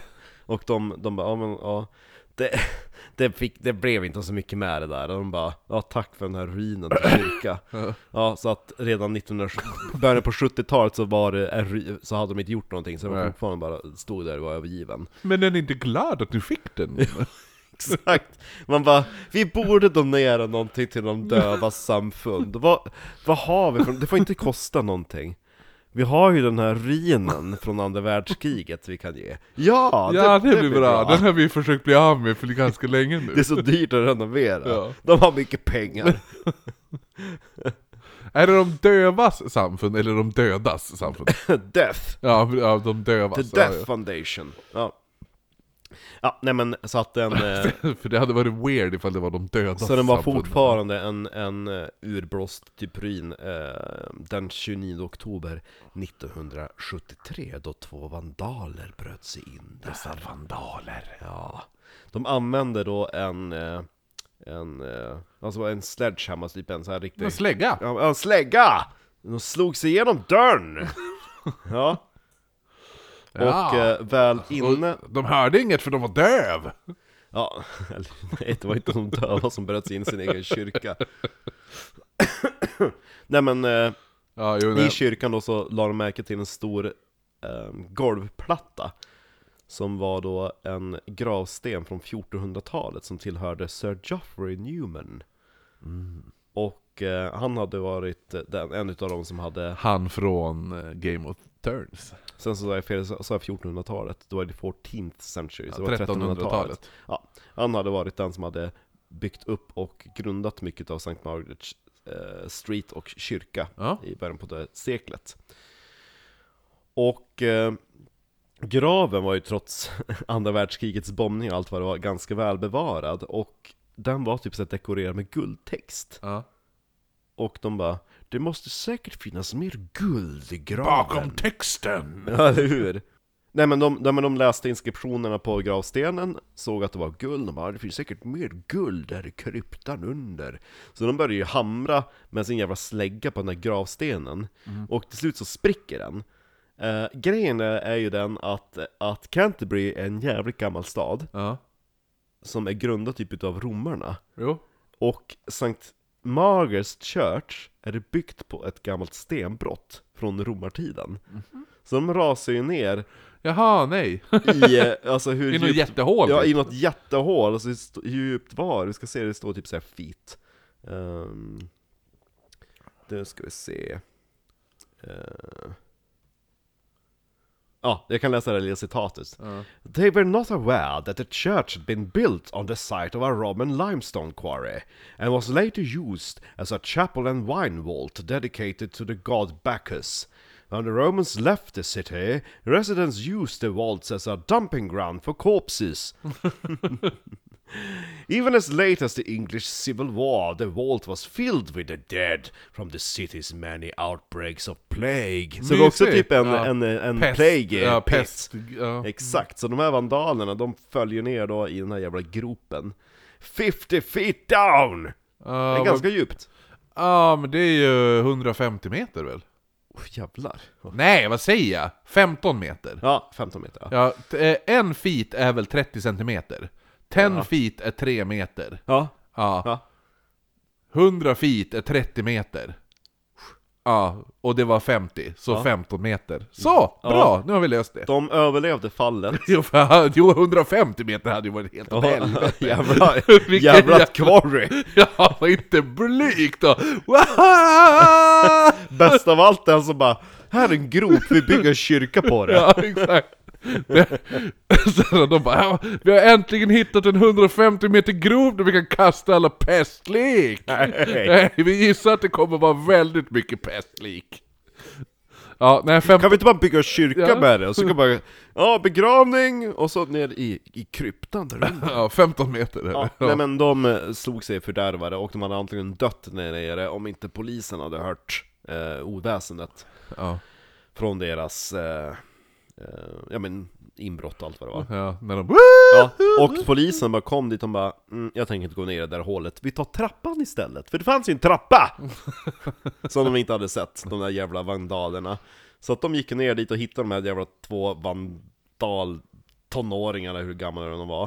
och de, de bara, ja men ja, det, det, fick, det blev inte så mycket med det där. Och de bara, ja tack för den här ruinen till kyrka. Ja. Så att redan 1970, början på 70-talet så var det så hade de inte gjort någonting, så det var fortfarande bara stod där och var övergiven. Men är ni inte glad att du fick den? Exakt! Man bara, vi borde donera någonting till de dövas samfund. Vad, vad har vi för, det får inte kosta någonting. Vi har ju den här ruinen från andra världskriget vi kan ge. Ja, ja, det, blir bra. Den har vi försökt bli av med för ganska länge nu. Det är så dyrt att renovera. Ja. De har mycket pengar. Är det de dövas samfund eller de dödas samfund? Death. Ja, ja de dövas. The ja, Death Foundation. Ja. Ja, nej men så att den... Eh. För det hade varit weird ifall det var de dödas Så den var fortfarande en, en uh, urblåst typ ruin eh, den 29 oktober 1973 då två vandaler bröt sig in där. Dessa vandaler. Ja. De använde då en, eh, en, eh, alltså en sledgehammer, typ en så här riktig... En slägga! Ja, en slägga! De slog sig igenom dörren! ja. Och Ja. eh, väl inne... Och de hörde inget för de var döv! Ja, eller nej, det var inte de döva som bröt sig in i sin egen kyrka. nej men, eh, Ja, jo, i nej. kyrkan då så la de märke till en stor eh, golvplatta. Som var då en gravsten från 1400-talet som tillhörde Sir Geoffrey Newman. Och eh, han hade varit den, en utav dem som hade, Han från eh, Game of Thrones. sen så sa jag fel, så sa jag 1400-talet, då var det 14th century, så det var 1300-talet. 1300-talet. Ja, han hade varit den som hade byggt upp och grundat mycket av St. Margaret eh, Street och kyrka Ja. i början på det seklet. Och eh, graven var ju trots andra världskrigets bombning och allt vad det var ganska välbevarad och den var typ så dekorerad med guldtext. Ja. Och de bara, det måste säkert finnas mer guld i graven. Bakom texten! Ja, eller hur? Nej men de, de, de läste inskriptionerna på gravstenen, såg att det var guld, de bara det finns säkert mer guld där i kryptan under. Så de började ju hamra med sin jävla slägga på den där gravstenen, och till slut så spricker den. Eh, grejen är, ju den att, att Canterbury är en jävligt gammal stad, Ja. som är grundad typ utav romarna. Jo. Och Sankt Margaret's Church är byggt på ett gammalt stenbrott från romartiden. Så de rasar ju ner Jaha, nej. i, eh, alltså hur I något djupt, jättehål? Ja, typ. i något jättehål, alltså hur djupt var? Vi ska se, det står typ såhär feet um, Det ska vi se Eh, Ja, jag kan läsa det lilla citatet. They were not aware that the church had been built on the site of a Roman limestone quarry and was later used as a chapel and wine vault dedicated to the god Bacchus. When the Romans left the city, residents used the vaults as a dumping ground for corpses. Even as late as the English Civil War, the vault was filled with the dead from the city's many outbreaks of plague. Så det var också typ en, Ja. en, en Pest. plague Ja, pest. Ja. Exakt, så de här vandalerna, de följer ner då i den här jävla gropen 50 feet down! Det Ja, är ganska djupt. ja, men det är ju 150 meter väl? Oh, jävlar. Nej, vad säger jag? 15 meter. Ja, 15 meter. Ja. Ja, eh, en feet är väl 30 centimeter. 10 Ja. feet är 3 meter. Ja. Ja. ja. 100 feet är 30 meter. Ja, och det var 50, så Ja. 15 meter. Så! Bra! Nu har vi löst det. De överlevde fallet. Jo, för, jo 150 meter hade ju varit helt åt helvete. jävla jävla- quarry! Ja, var inte blygt då! Bäst av allt är alltså bara, här är en grop, vi bygger en kyrka på det. Ja, exakt. Så de bara, "Ja, vi har äntligen hittat en 150 meter grop där vi kan kasta alla pestlik! Nej. Vi gissar att det kommer vara väldigt mycket pestlik. Ja, nej, fem... Kan vi inte bara bygga en kyrka Ja. med det? Och så kan bara, ja begravning, och så ner i, i kryptan där under. Ja, 15 meter? Ja, Ja. nej men de eh, slog sig fördärvade och de hade antingen dött där nere om inte polisen hade hört eh, oväsendet Ja, från deras eh, ja, men inbrott och allt vad det var. ja, när de... Ja, och polisen bara kom dit och bara mm, Jag tänker inte gå ner i det där hålet, vi tar trappan istället, för det fanns ju en trappa! Som de inte hade sett, de där jävla vandalerna. Så att de gick ner dit och hittade de här jävla två vandal tonåringarna, hur gamla de var.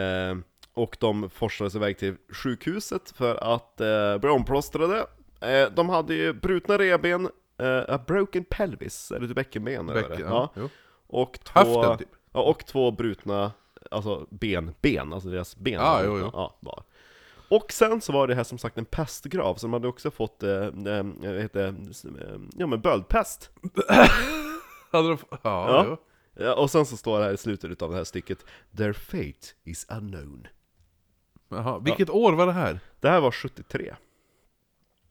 Eh, Och de forsades iväg till sjukhuset för att eh, bli omplåstrade. Eh, De hade ju brutna revben, eh, a broken pelvis, eller typ bäckenben eller vad det Bäck, är. ja, ja. Och två, Höften typ. ja, och två brutna alltså ben, ben, alltså deras ben Ja, var jo, jo. Ja, var. Och sen så var det här som sagt en pestgrav, så de hade också fått, eh, eh, vad heter eh, ja men böldpest Hade de... Ja, Ja. ja, Och sen så står det här i slutet av det här stycket Their fate is unknown Jaha. Vilket år var det här? Det här var 73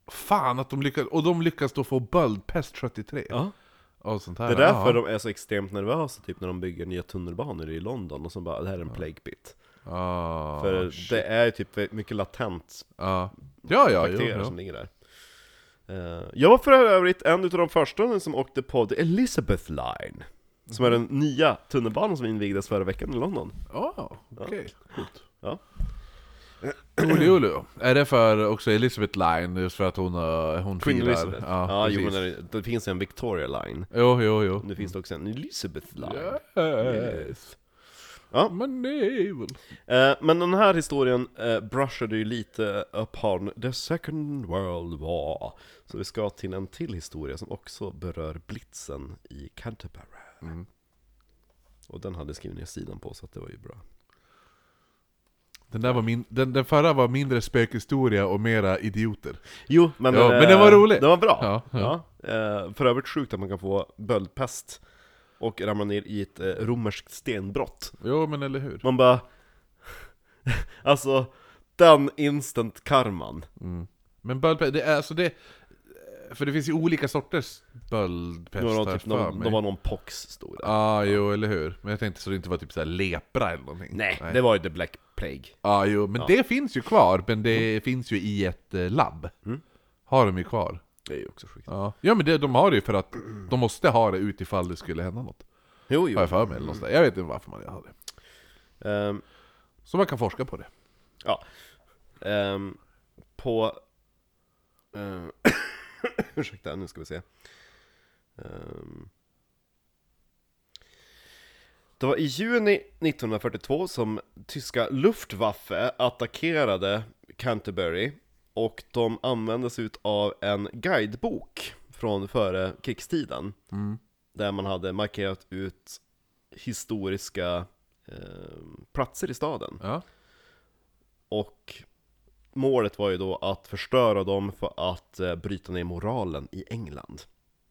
Fan att de lyckades... Och de lyckas då få böldpest 73? Ja Och sånt här. Det är därför ja. de är så extremt nervösa typ när de bygger nya tunnelbanor i London och så bara, det här är en plague pit Ah, För shit. det är ju typ mycket latent Ja, ja, ja, jo, bakterier ja. som ligger där. Eh, jag var för övrigt en av de första som åkte på The Elizabeth Line. Som är den nya tunnelbanan som invigdes förra veckan i London. Ja, okej. Coolt. Ja. Ulu, Är det för också Elizabeth Line, just för att hon, uh, hon Queen firar? Elizabeth. Ja, Ja, jo, men det, det finns en Victoria Line. Jo, jo, jo. Nu finns det också en Elizabeth Line. Yes. Ja. Men nej väl. Eh, men den här historien uh, brushade ju lite upon the second world war. Så vi ska till en till historia som också berör blitzen i Canterbury. Mm. Och den hade skrivit ner sidan på så att det var ju bra. Den, där var min, den, den förra var mindre spökhistoria och mera idioter. Jo, men, Ja, eh, men den var rolig. Den var bra. Ja, ja. Ja. Eh, för övrigt sjukt att man kan få böldpest och ramla ner i ett eh, romerskt stenbrott. Jo, men eller hur? Man bara... alltså, den instant karman. Men böldpest, det är alltså det... För det finns ju olika sorters böldpest Det var, någon, typ, någon, de var någon pox stora. Ja, ah, jo, eller hur? Men jag tänkte så det inte var typ så här lepra eller någonting. Nej, det var ju the black plague. Ja, jo, men det finns ju kvar, men det finns ju i ett eh, labb. Mm. Har de ju kvar. Det är ju också sjukt. Ja, ja men det, de har det ju för att de måste ha det utifall det skulle hända något. Jo, Har jo. jag för mig eller någonstans. Jag vet inte varför man har det. Ehm, Så man kan forska på det. ja. Ehm, på... ehm, ursäkta, nu ska vi se. Ehm, det var i juni 1942 som tyska Luftwaffe attackerade Canterbury och de använde sig av en guidebok från före krigstiden där man hade markerat ut historiska eh, platser i staden. Ja. Och målet var ju då att förstöra dem för att eh, bryta ner moralen i England.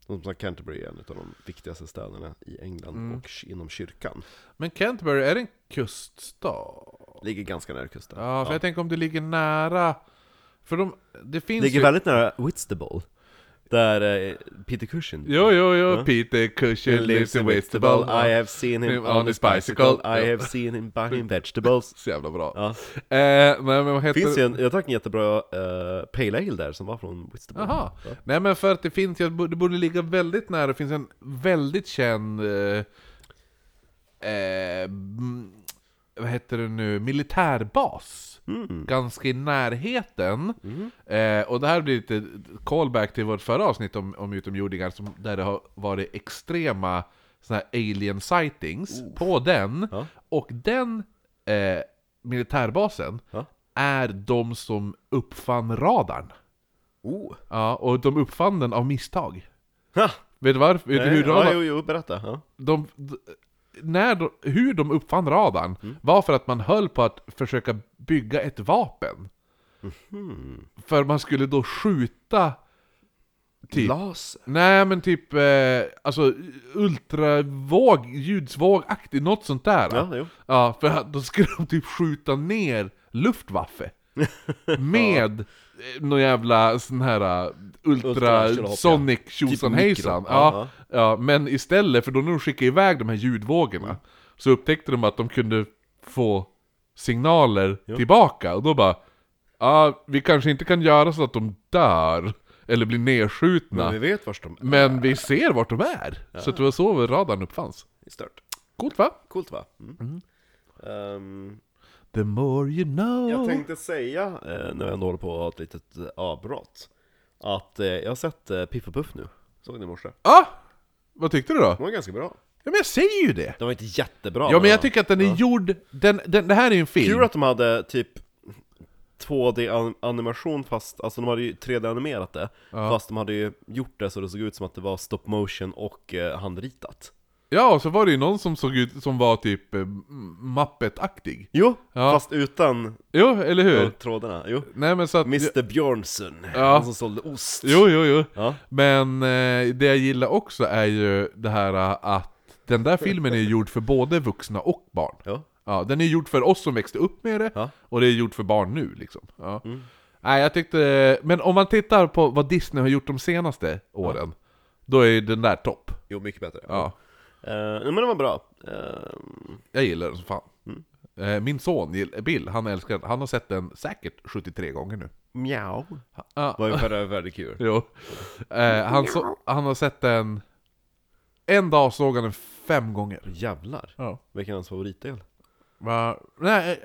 Som sagt, Canterbury är en av de viktigaste städerna i England Mm. och inom kyrkan. Men Canterbury, är det en kuststad? Ligger ganska nära kusten. Ja, för jag tänker om det ligger nära... För de, det finns Ligger ju... väldigt nära Whitstable. Där eh, Peter Cushing Jo, jo, jo, Ja. Peter Cushing lives in Vegetable. I have seen him on his bicycle I have seen him buying vegetables Så jävla bra. Ja. Eh, nej men vad heter Finns ju en, jag drack en jättebra uh, Pale Ale där som var från Whitstable Jaha. Ja. Nej men för att det finns, ju- det borde ligga väldigt nära, det finns en väldigt känd... Eh, eh, vad heter det nu? Militärbas. Mm. Ganska i närheten. Mm. Eh, och det här blir lite callback till vårt förra avsnitt om, om utomjordingar, som, där det har varit extrema såna här alien sightings på den. Ja. Och den eh, militärbasen Ja. är de som uppfann radarn. Oh. Ja, och de uppfann den av misstag. Ha. Vet du varför? Vet du hur, ja, radar, jo, jo, berätta ja. de, när de, hur de uppfann radarn Mm. var för att man höll på att försöka bygga ett vapen. Hmm. För man skulle då skjuta typ... Laser? Nej men typ, eh, alltså ultravåg, ljudsvågaktigt, något sånt där. Ja, jo Ja, för då skulle de typ skjuta ner Luftwaffe Med någon jävla sån här uh, Ultra- ultrasonic tjosan hejsan mikro. ja, ja, men istället, för då när de skickade iväg de här ljudvågorna Så upptäckte de att de kunde få signaler Jo. tillbaka Och då bara Ja, vi kanske inte kan göra så att de dör Eller blir nedskjutna Men vi vet vart de är Men vi ser vart de är! Så det var så radarn uppfanns Stört Coolt va? Coolt va? Mm. Ehm, The more you know jag tänkte säga, eh, när jag ändå håller på att ha ett litet eh, avbrott Att eh, jag har sett eh, Piff och Puff nu Såg den i morse Ah! Vad tyckte du då? Den var ganska bra Ja men jag säger ju det! Den var inte jättebra Ja men jag tycker att den är Ja. gjord, den, den, det här är ju en film Kul att de hade typ 2D-animation fast, alltså de hade ju 3D-animerat det Ja. Fast de hade ju gjort det så det såg ut som att det var stop motion och eh, handritat Ja, och så var det ju någon som såg ut som var typ eh, Muppet-aktig. Jo, Ja. fast utan Jo, eller hur? trådarna, jo. Nej men så att... Mr Björnsson, Ja. han som sålde ost. Jo, jo, jo. Ja, Men eh, det jag gillar också är ju det här eh, att den där filmen är gjord för både vuxna och barn. Ja, Ja, den är gjord för oss som växte upp med det, ja, och det är gjort för barn nu liksom. Ja. Mm. Nej jag tyckte, men om man tittar på vad Disney har gjort de senaste åren Då är den där topp. Jo mycket bättre. Ja, Nej, men det var bra. Uh, jag gillar den som fan. Mm. Eh, Min son Bill, han älskar den, han har sett den säkert 73 gånger nu. Mjau. Ja, Var ju väldigt, väldigt kul jo han, så, han har sett den En dag såg han den fem gånger. Jävlar, Ja. Vilken är hans favoritdel? Va? Nej,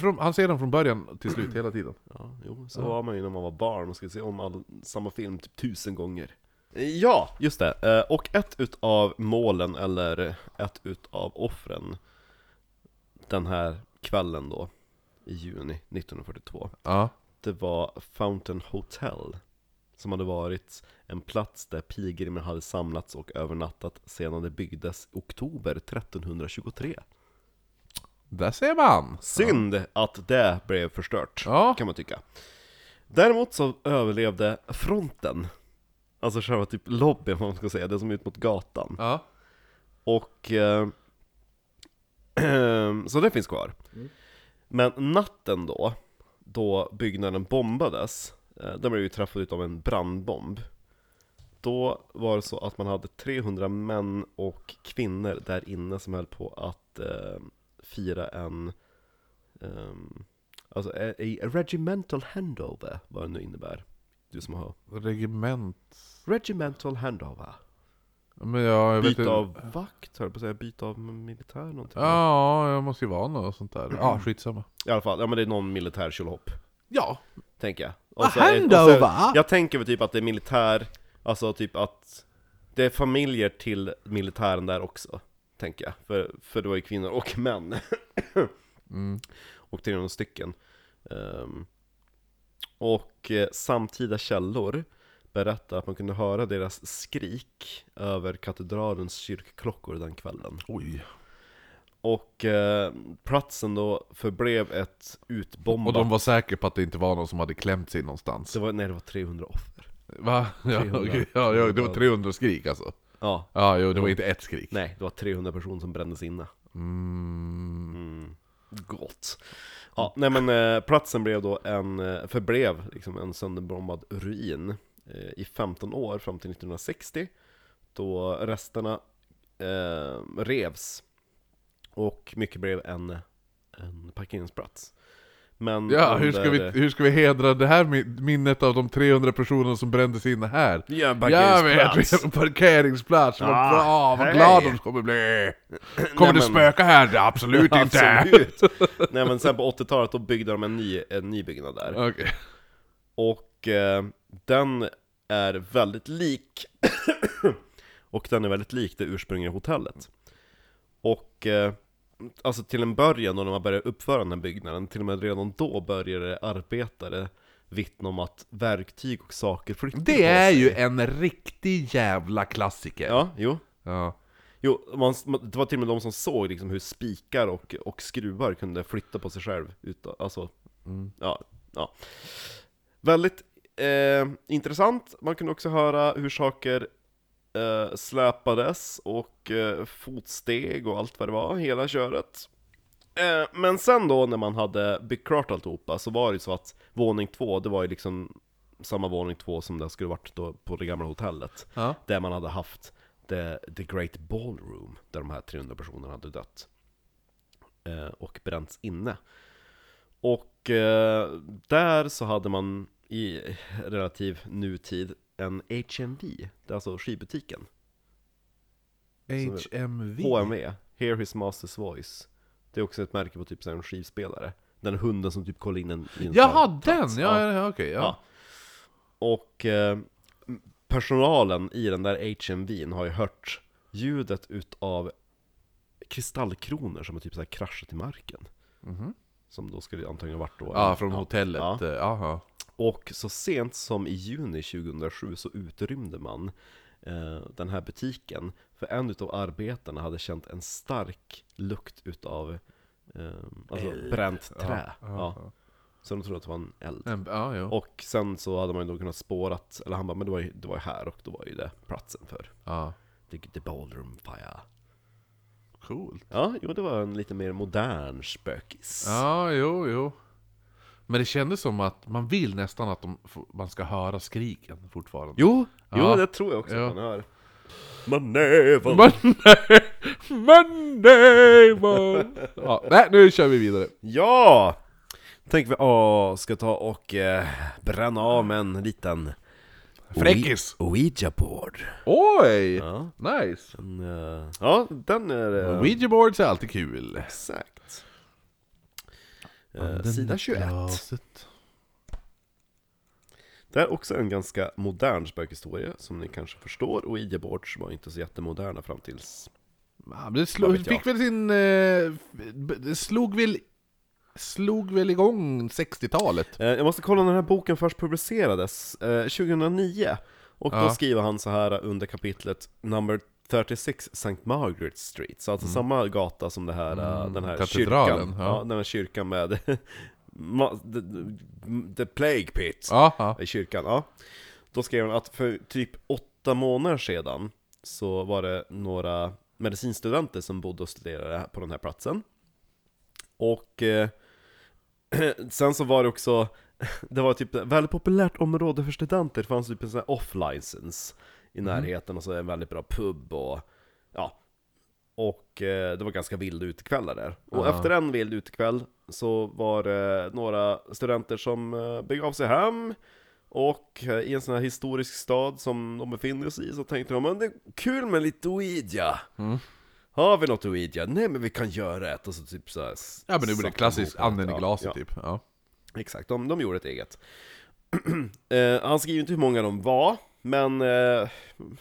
från, han ser den från början till slut hela tiden. Ja, jo, så var man ju när man var barn och skulle se om all, samma film typ tusen gånger Ja, just det. Eh, Och ett utav målen, eller ett utav offren den här kvällen då, i juni 1942 Ja, Det var Fountain Hotel Som hade varit en plats där pilgrimer hade samlats och övernattat sedan det byggdes oktober 1323 där ser man! Synd att det blev förstört, Ja. kan man tycka Däremot så överlevde fronten Alltså själva typ lobbyn, vad man ska säga, det som är ut mot gatan. Ja, Och... Eh, så det finns kvar. Men natten då, då byggnaden bombades eh, Den blev ju träffad av en brandbomb. Då var det så att man hade 300 män och kvinnor där inne som höll på att eh, fira en ehm, Alltså a, a regimental handover, vad det nu innebär Du som har regiment. Regimental handover. Men ja, jag vet Byte inte av vakt, höll jag på att säga, byte av militär någonting. Ja, jag måste ju vara något sånt där. Ja, skitsamma. I alla fall, ja men det är någon militär tjolhopp, Ja, tänker jag. A så är- handover? så- Jag tänker väl typ att det är militär, alltså typ att Det är familjer till militären där också, tänker jag. För, för det var ju kvinnor och män. Mm. Och 300 stycken. Ehm, Och eh, samtida källor berättar att man kunde höra deras skrik över katedralens kyrkklockor den kvällen Oj Och eh, platsen då förblev ett utbombat Och de var säkra på att det inte var någon som hade klämt sig någonstans det var, Nej det var 300 offer Va? Ja, 300. okej. ja, ja, det var 300 skrik alltså Ja, Ja, jo, det var inte ett skrik nej det var 300 personer som brändes inne mm. mm. Gott Ja, nej men eh, platsen blev då en, eh, förblev liksom en sönderbombad ruin eh, i 15 år fram till 1960 då resterna eh, revs och mycket blev en, en parkeringsplats. Men Ja, hur ska, under- vi, hur ska vi hedra det här min- minnet av de 300 personerna som brändes inne här? Ja, parkeringsplats. en parkeringsplats, vad Ah, bra, vad hej. glad de kommer bli! Kommer det men- spöka här? Absolut inte! Absolut! Nej men sen på 80-talet då byggde de en ny, en ny byggnad där. Okej. Och eh, den är väldigt lik Och den är väldigt lik det ursprungliga hotellet Och eh, Alltså till en början då när man började uppföra den här byggnaden Till och med redan då började arbetare vittna om att verktyg och saker flyttade Det är ju en riktig jävla klassiker! Ja, jo. Ja. Jo, man, det var till och med de som såg liksom hur spikar och, och skruvar kunde flytta på sig själv utan, alltså, ja, ja. Väldigt eh, intressant, man kunde också höra hur saker eh, släpades och eh, fotsteg och allt vad det var, hela köret eh, Men sen då när man hade byggt klart alltihopa så var det ju så att våning två, det var ju liksom samma våning två som det skulle varit då på det gamla hotellet Ja. där man hade haft the, the Great Ballroom, där de här 300 personerna hade dött. Eh, och bränts inne. Och eh, där så hade man i relativ nutid en HMV, det är alltså skivbutiken. HMV? HMV, Hear His Master's Voice. Det är också ett märke på typ en skivspelare. Den hunden som typ kollar in en i en Jaha, den! plats. Ja, ja. okej. ja. Ja. Och eh, personalen i den där HMVn har ju hört ljudet utav kristallkronor som har typ så här kraschat i marken. Som då skulle antagligen varit då Ja, från hotellet. Ja. eh, Jaha. Och så sent som i juni 2007 så utrymde man eh, den här butiken För en utav arbetarna hade känt en stark lukt utav eh, alltså Eld. bränt trä Ja, ja, ja, Så de trodde att det var en eld En- Ja. Och sen så hade man ju då kunnat spårat, eller han bara, men det var ju, det var ju här och då var ju det platsen för Ja. The, the Ballroom Fire Coolt. Ja, jo det var en lite mer modern spökis Ja, jo, jo. Men det kändes som att man vill nästan att de, man ska höra skriken fortfarande. Jo, jo Ja. det tror jag också Ja. att man hör Manöver! Monday! Mon- ja, nej, nu kör vi vidare. Ja! Tänk vi åh, ska ta och eh, bränna av med en liten Fräckis! Ouija-board Oj! Ja, Nice! den, eh, ja, den är... eh, Ouija boards är alltid kul. Exakt eh, Sida 21 Glaset. Det är också en ganska modern spökhistoria, som ni kanske förstår. Och Ouija-boards var inte så jättemoderna fram tills... Ja, det slog, fick väl sin... Eh, det slog väl... Slog väl igång 60-talet? Eh, jag måste kolla när den här boken först publicerades, eh, 2009. Och då Ja. skriver han så här under kapitlet Number 36 St. Margaret Street, så alltså samma gata som det här, eh, Mm, den här katedralen, kyrkan. ja. Ja. den här kyrkan med the, the Plague Pit. Ja. i kyrkan, ja. Då skrev han att för typ åtta månader sedan så var det några medicinstudenter som bodde och studerade på den här platsen. Och eh, sen så var det också, det var typ ett väldigt populärt område för studenter, det fanns typ en sån här off-license i närheten och så en väldigt bra pub och ja. Och eh, det var ganska vilda utekvällar där. Och Ja. efter en vild utekväll så var det några studenter som eh, begav sig hem och eh, i en sån här historisk stad som de befinner sig i så tänkte de men det är kul med lite Ouija. Mm. Har vi något Ouija? Nej men vi kan göra ett och så typ så här, Ja men det blir satte klassiskt ihop anden i ja, glaset ja. typ. Ja. Exakt, de, de gjorde ett eget. eh, han skriver inte hur många de var, men eh,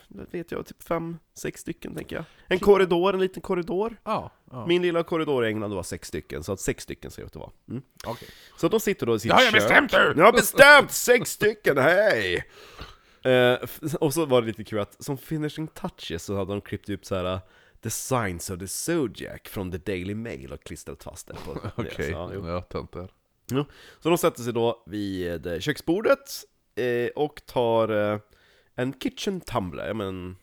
vet jag, typ fem, sex stycken tänker jag. En korridor, en liten korridor. Ja, ja. Min lilla korridor i England var sex stycken, så att sex stycken säger jag att det var. Mm. okej. Så de sitter då i sitt Det har jag kök. bestämt nu! Jag har bestämt! Sex stycken, hej! Eh, och så var det lite kul att som finishing touches så hade de klippt upp så här uh, The Signs of the Zodiac från The Daily Mail och klistrat fast det på. Okej, Så, ja, ja, töntar. Så de sätter sig då vid eh, köksbordet eh, och tar eh, en kitchen tumbler, ja men...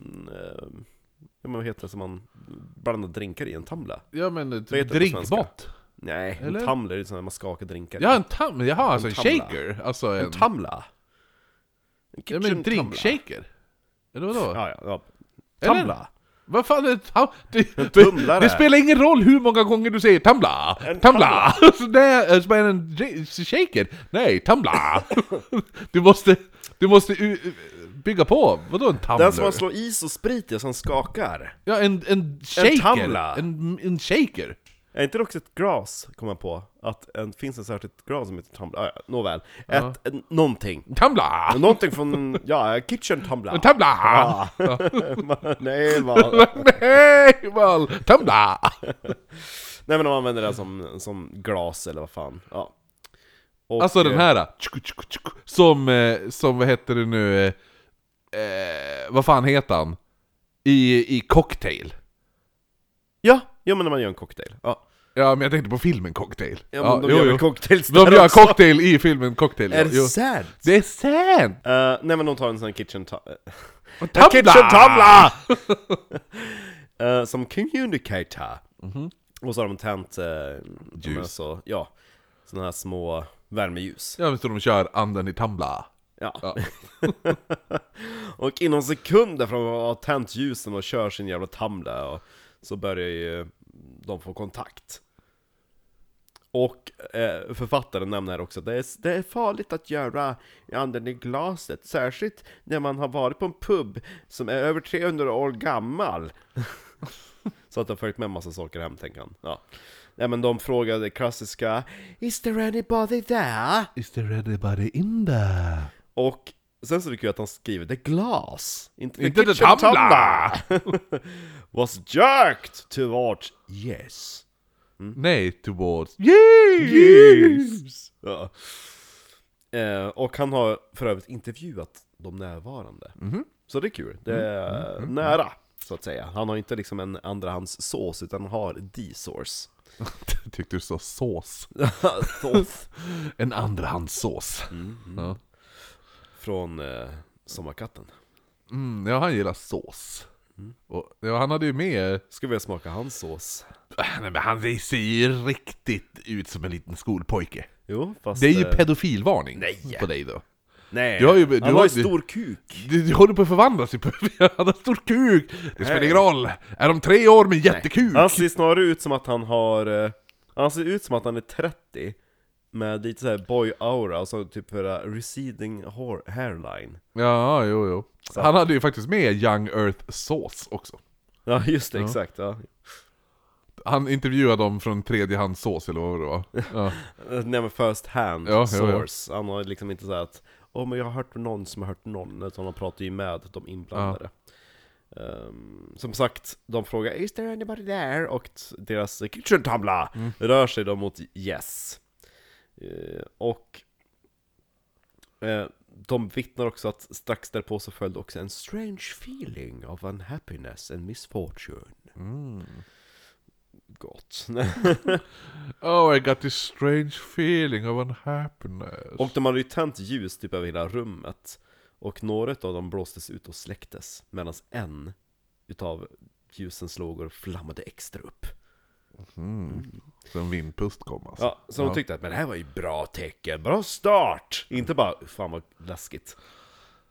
mm, eh, Ja men vad heter det som man blandar drinkar i? En tumbler? Ja men svenska? drinkmått. Nej, Eller? en tumbler är sån här man skakar drinkar. Ja en tam, jaha alltså en tumbler. shaker. Alltså En en... tumbler? Ja, Kitchen men tumbler. drinkshaker? Eller vadå? Ja, ja, ja. Tumbler. Vad fan är det? det, tumlare. det spelar ingen roll hur många gånger du säger tumbla, En tumbla! Så det är som en shaker. Nej, tumbla! Du måste, du måste bygga på. Vadå en tumbler? Den som man slår is och sprit i som skakar. Ja, en, en shaker. tumbler. En, en shaker. Är inte det också ett glas, kommer jag på? Att en, finns ett särskilt glas som heter tumbler? Ah, ja, nåväl. Ja. Ett, en, någonting. Tumbla! Någonting från, ja, kitchen. En tumbla! Ja. Nej, va. Nej, väl! Tumbla! Nej men de använder det som, som glas eller vad fan. Ja. Och, Alltså den eh, här, som, eh, som vad heter det nu, eh, eh, vad fan heter han? I, i Cocktail. Ja, ja men när man gör en cocktail. Ja, Ja, men jag tänkte på filmen Cocktail. ja men de jo, gör jo. väl cocktails De där gör också. cocktail i filmen Cocktail. Är ja, det jo. sant? Det är sant! Uh, nej men de tar en sån här kitchen tu- En kitchen tumbler! Eh, som communicator. Och så har de tänt, uh, Ljus. Alltså, ja, såna här små värmeljus. Ja, men så de kör anden i Tumbla. Ja. Ja. och inom sekunder från att ha tänt ljusen och kör sin jävla tumbler och så börjar ju de få kontakt. Och eh, författaren nämner här också det är, det är farligt att göra anden i glaset, särskilt när man har varit på en pub som är över 300 år gammal. så att det har följt med massa saker hem, tänker han. Ja. Nej men de frågade det klassiska Is there anybody there? Is there anybody in there? Och sen så är det kul att han skriver the glass, inte the Inte the tumbler. Was jerked towards yes. Nej, towards... Yes! Ja. Eh, och han har för övrigt intervjuat de närvarande. Mhm. Så det är kul, det är nära, så att säga. Han har inte liksom en andrahandssås, utan han har the source. Tyckte du sa sås? Sås. En andrahandssås. Ja. Från eh, Sommarkatten. Mm, ja, han gillar sås. Och, ja, han hade ju med... Ska vi smaka hans sås? Nej, men han ser ju riktigt ut som en liten skolpojke. Jo, fast... Det är ju eh, pedofilvarning Nej. på dig då. Nej, Du har ju- du han har har ju ju- stor kuk! Du, du håller på att förvandlas till Han har stor kuk! Det spelar ingen roll! Är de tre år med jättekuk? Han ser snarare ut som att han har... eh, Han ser ut som att han är 30 Med lite såhär boy-aura och så typ för uh, receding hairline Ja, jo, jo. Så. Han hade ju faktiskt med Young Earth Sauce också. Ja just det, Ja. exakt ja. Han intervjuade dem från tredjehandssås eller vad det var. Ja. Nej men first hand Ja, source Han har liksom inte såhär att Åh men jag har hört någon som har hört någon Utan han pratar ju med de inblandade Ehm, Som sagt, de frågar 'Is there anybody there?' och deras kitchen tumbler Mm. rör sig då mot 'Yes' Och eh, de vittnar också att strax därpå så följde också en strange feeling of unhappiness and misfortune Mm. Gott Oh, I got this strange feeling of unhappiness. Och de hade ju tänt ljus typ över hela rummet Och några av dem blåstes ut och släcktes Medan en utav ljusen slog och flammade extra upp Mm. Så en vindpust kom alltså. Ja, så de tyckte att men det här var ju bra tecken, bra start! Inte bara fan vad läskigt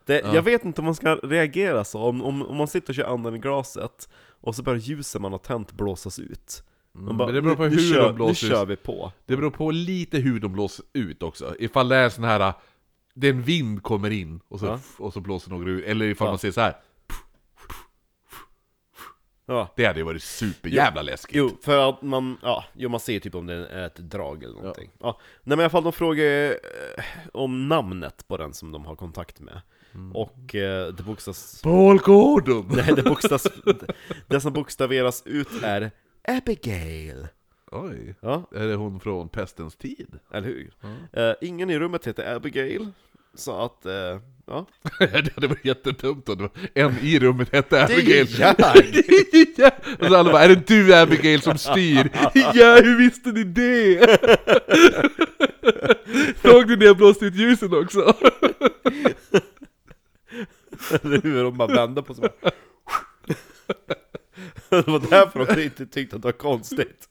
det, Jag vet inte om man ska reagera så, om, om, om man sitter och kör andan i glaset Och så börjar ljusen man har tänt blåsas ut Mm, men det beror på hur kör, de blåser nu kör vi på Det beror på lite hur de blåser ut också. Ifall det är sån här, det är en vind kommer in och så, Ja. och så blåser några ut. Eller ifall Ja. man säger så här. Ja Det hade ju varit superjävla läskigt. Jo, för att man, ja, jo, man ser typ om det är ett drag eller någonting. Ja. Nej men i alla fall, de frågar eh, om namnet på den som de har kontakt med. Mm. Och eh, det bokstavs... Paul Gordon! Nej, det bokstavs... det som bokstaveras ut är Abigail. Oj, Ja, är det hon från pestens tid? eller hur? Eh, ingen i rummet heter Abigail. Så att, eh, ja. det varit jättedumt om det var en i rummet hette Det är Abigail. jag! ja. Och så alla bara, är det du Abigail som styr? ja, hur visste ni det? Såg du när jag blåste ut ljusen också? Eller hur? De bara vände på sig. det var därför de inte tyckte att det var konstigt.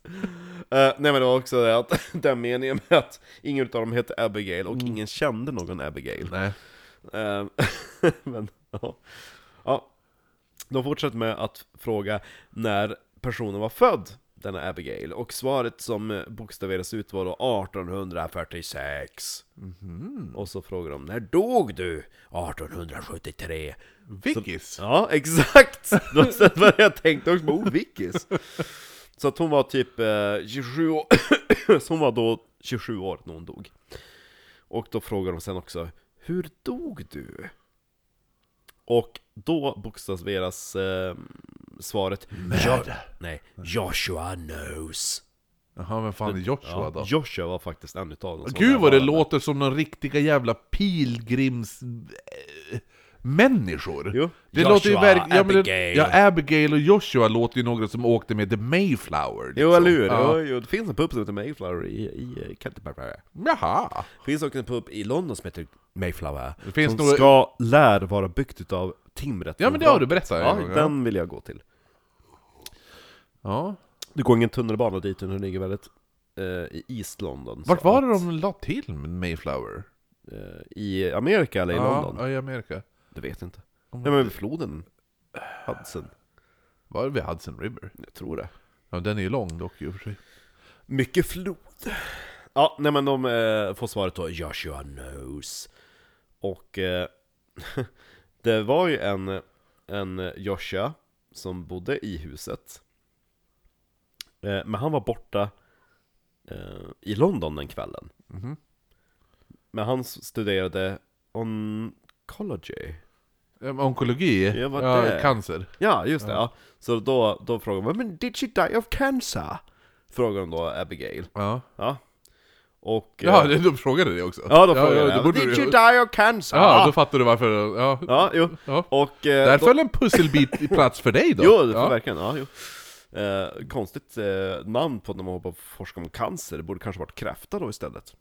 Eh, nej men det var också det att, den meningen med att ingen av dem hette Abigail och ingen kände någon Abigail. Nej. Eh, Men, ja. ja. De fortsätter med att fråga när personen var född, denna Abigail, och svaret som bokstaveras ut var då 1846. Och så frågar de, när dog du? 1873. Vickis? Ja, exakt! Så vad jag tänkte också, oh, Vickis! Så att hon var typ eh, 27 år, så hon var då 27 år när hon dog. Och då frågar de sen också, hur dog du? Och då bokstaveras eh, svaret jo- Nej, Joshua knows. Jaha, men fan är Joshua då? Joshua var faktiskt en utav dem som Gud var vad det närvarande. låter som någon riktiga jävla pilgrims... eh, Människor! Jo. Det Joshua, låter ju verk... ja, men det, Abigail. ja, Abigail och Joshua låter ju några som åkte med The Mayflower liksom. Jo, eller hur? Ja. Jo, det finns en pub som heter Mayflower i, i Canterbury. Jaha! Det finns också en pub i London som heter Mayflower Det finns Som nog- ska, lär vara byggt utav timret Ja men det har du berättat Ja, gång, den vill jag gå till ja. Det går ingen tunnelbana dit, utan den ligger väldigt eh, i East London Vart var det att, de la till Mayflower? eh, I Amerika eller i ja, London? Ja, i Amerika. Det vet jag inte Ja men vid floden. Hudson, Var det vid Hudson River? jag tror det. Ja, den är ju lång dock i och för sig. Mycket flod. Ja, nej men de eh, får svaret då. Joshua knows. Och eh, det var ju en, en Joshua som bodde i huset. Eh, Men han var borta i London den kvällen. Mhm. Men han studerade oncology Ja, men Onkologi? Ja, vad det? cancer. Ja, just det, ja. Så då, då frågar man Men did she die of cancer? Frågar de då Abigail Ja. Ja Och... Ja, eh, det- de frågade det också. Ja, då frågade ja, jag. då borde Did du- you die of cancer? Ja, då fattar du varför. Ja. Ja, jo. Ja. Och... Eh, Där då, föll en pusselbit i plats för dig då. Jo, det ja. verkligen, ja, jo. Eh, konstigt eh, namn på när man håller på att forska om cancer, det borde kanske varit kräfta då istället.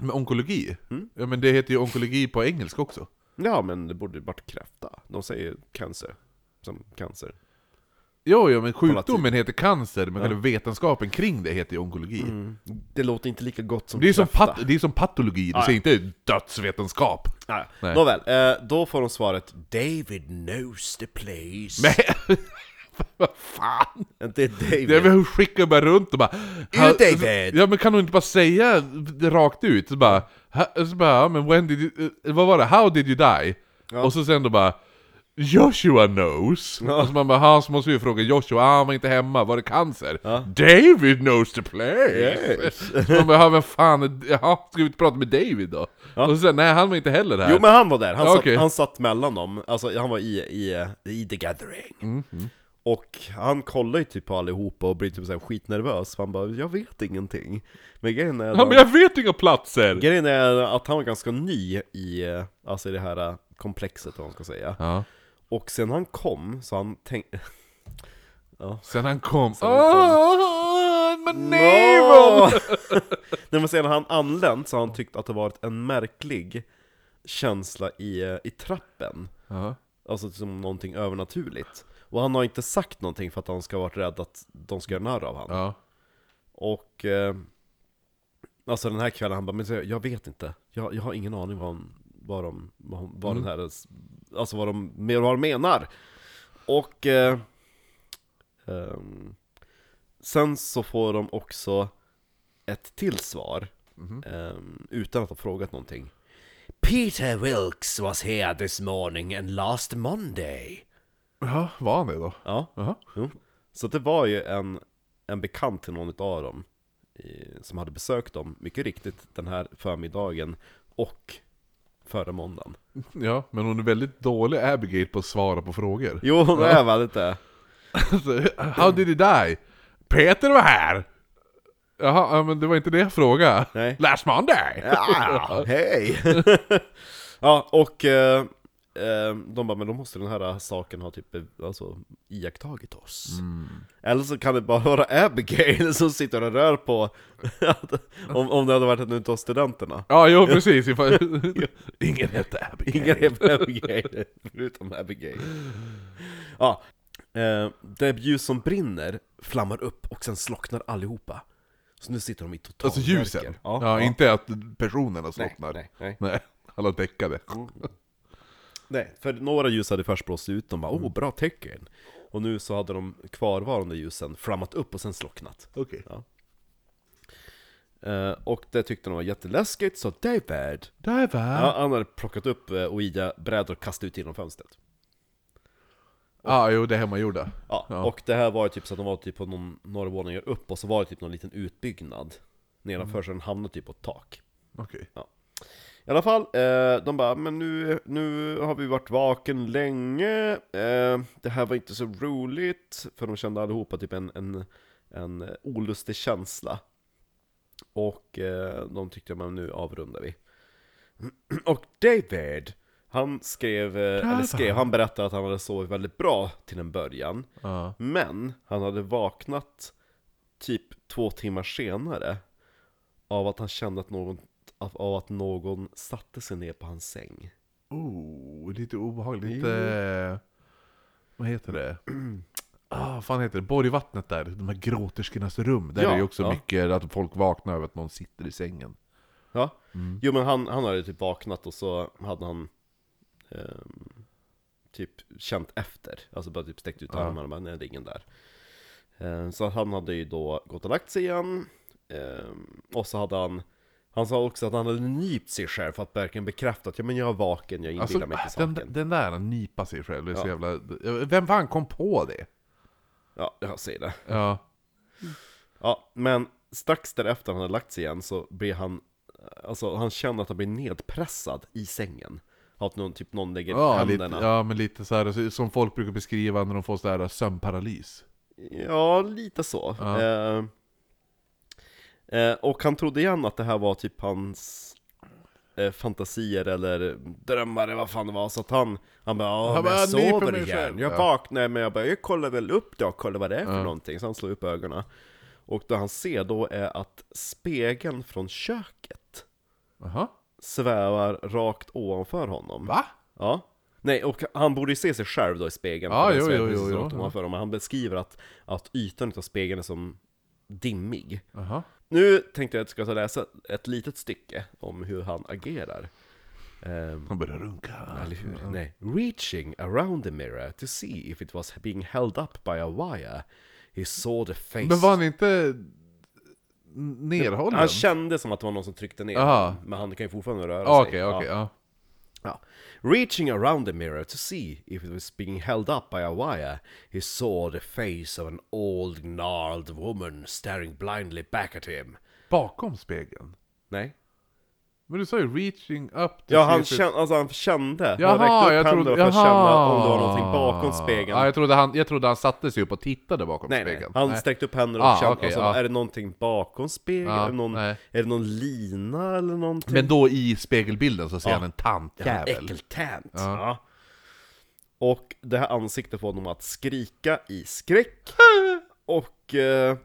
Men onkologi? Mm. Ja men det heter ju onkologi på engelska också. Ja, men det borde varit kräfta. De säger cancer, som cancer. Jo, jo men sjukdomen heter cancer, men Ja. vetenskapen kring det heter ju onkologi. Det låter inte lika gott som Det, är som pat, det är som patologi, du Ja, säger inte dödsvetenskap. Nej. Nej. Nåväl, eh, då får de svaret David knows the place. Men vad fan! Det är David. Det är väl skickar bara runt och bara... "Ha- David!" Ja men kan du inte bara säga det rakt ut? Så bara... "Ha- Så bara, ja, men when did you... eh, Vad var det? How did you die? Ja. Och så sen då bara... Joshua knows. Ja. Och så man bara, "Ha, så måste vi fråga Joshua, ah, han var inte hemma, var det cancer? Ja. David knows the place! Yes. Så man bara, "Ja, vem fan, jaha, ska vi inte prata med David då? Ja. Och så sen, nej han var inte heller där. Jo men han var där, han, Ja, satt, han satt mellan dem, alltså han var i, i, i the gathering Mhm. Och han kollar ju typ på allihopa och blir typ såhär skitnervös, för han bara 'Jag vet ingenting' Men grejen är, Ja, men jag vet inga platser! grejen är att han var ganska ny i, alltså i det här komplexet vad man ska säga Ja. Och sen han kom, så han tänkte... ja. Sen han kom... Sen han kom. Åh, my navel! Nej men sen han anlänt så har han tyckt att det varit en märklig känsla i, i trappen Ja. Alltså som någonting övernaturligt Och han har inte sagt någonting för att han ska ha varit rädd att de ska göra narr av honom Ja. Och eh, Alltså den här kvällen, han bara men jag- jag vet inte. Jag, jag har ingen aning vad, han, vad, de, vad, hon- vad den här Alltså vad de, vad de menar. Och eh, ehm, Sen så får de också ett till svar ehm, Utan att ha frågat någonting. Peter Wilkes was here this morning and last Monday Ja, var han det då? Ja, Jaha. Jo. Så det var ju en, en bekant till någon av dem i, Som hade besökt dem, mycket riktigt, den här förmiddagen Och förra måndagen Ja, men hon är väldigt dålig Abigail på att svara på frågor. Jo, hon är väldigt det How did he die? Peter var här! Jaha, ja, men det var inte det jag frågade. Nej. Last Monday! Ja, hej! ja, och eh, de bara, men då måste den här saken ha typ, eh, alltså, iakttagit oss Eller så kan det bara vara Abigail som sitter och rör på om, om det hade varit en utav studenterna Ja, jo precis. Ingen hette Abigail. Ingen är Abigail, förutom Abigail. Ja, eh, det ljus som brinner flammar upp och sen slocknar allihopa. Så nu sitter de i total Alltså ljusen? mörker. Ja, inte att personerna slocknar. Nej, nej, nej. Nej. Låg däckade. Nej, för några ljus hade först blåst ut, de bara oh bra tecken. Och nu så hade de kvarvarande ljusen flammat upp och sen slocknat. Okej. Eh, och det tyckte de var jätteläskigt, så David, Där var ja, han hade plockat upp eh, Ouija-brädor och kastat ut genom fönstret. Ja, jo det är hemmagjorda. Ja, Ja. och det här var ju typ så att de var typ på någon, några våningar upp, och så var det typ någon liten utbyggnad nedanför, så den hamnade typ på ett tak. Okej. I alla fall, eh, de bara, men nu, nu har vi varit vaken länge, eh, det här var inte så roligt, för de kände allihopa typ en, en, en olustig känsla. Och eh, de tyckte, men nu avrundar vi. Och David, han skrev, eh, eller skrev, han berättade att han hade sovit väldigt bra till en början. Ja. Men han hade vaknat typ två timmar senare av att han kände att någon, av, av att någon satte sig ner på hans säng. Oh, lite obehagligt. Lite... Vad heter det? Ah, fan heter det? Borgvattnet där, de här gråterskornas rum. Där Ja, är ju också ja. mycket att folk vaknar över att någon sitter i sängen. Ja, Mm. jo men han, han hade typ vaknat och så hade han ehm, typ känt efter, alltså bara typ sträckt ut Ja. armarna men nej, det är ingen där. Ehm, så han hade ju då gått och lagt sig igen, ehm, och så hade han han sa också att han hade nypt sig själv för att verkligen bekräfta att ja, men jag är vaken, jag inbillar Alltså, mig inte saken. den, den där nypa sig själv, det är så jävla... Vem fan kom på det? Ja, jag säger det. Ja. Ja, men strax därefter han hade lagt sig igen så blir han, alltså han känner att han blir nedpressad i sängen. Att någon, typ någon lägger Ja, lite, händerna. ja, men lite så här som folk brukar beskriva när de får så här sömnparalys. Ja, lite så. Ja. Eh, eh, och han trodde igen att det här var typ hans eh, fantasier eller drömmar eller vad fan det var, så att han, han bara Han han bara, jag "Jag nyper sover igen, själv." jag Ja. vaknar men jag bara, jag kollar väl upp då, kollar vad det är för Ja. någonting, så han slår upp ögonen. Och det han ser då är att spegeln från köket Jaha. svävar rakt ovanför honom. Va? Ja. Nej, och han borde ju se sig själv då i spegeln. Den jo, jo, jo, jo, ovanför honom. Men han beskriver att, att ytan av spegeln är som dimmig. Jaha. Nu tänkte jag att jag ska ta läsa ett litet stycke om hur han agerar. Ehm, Han börjar runka. eller hur? Nej. Reaching around the mirror to see if it was being held up by a wire, he saw the face... Men var han inte nerhållen? Han kände som att det var någon som tryckte ner Aha. men han kan ju fortfarande röra Ah, sig. Okej, Ja. okej, ja. Ja. Reaching around the mirror to see if it was being held up by a wire, he saw the face of an old gnarled woman staring blindly back at him. Bakom spegeln? Nej? Men du sa ju reaching up to Ja, han, kände, alltså han kände. han Jaha, räckte upp jag trodde... för att känna om det var någonting bakom spegeln. Ja, jag, trodde han, jag trodde han satte sig upp och tittade bakom nej, nej, spegeln. han nej. sträckte upp händerna och Ah, kände, okej, alltså, ja. är det någonting bakom spegeln? Ja, är, det någon, nej. är det någon lina eller någonting? Men då i spegelbilden så ser han en tantjävel. äckeltänt! Ja. Ja. Och det här ansiktet får honom att skrika i skräck. Och eh,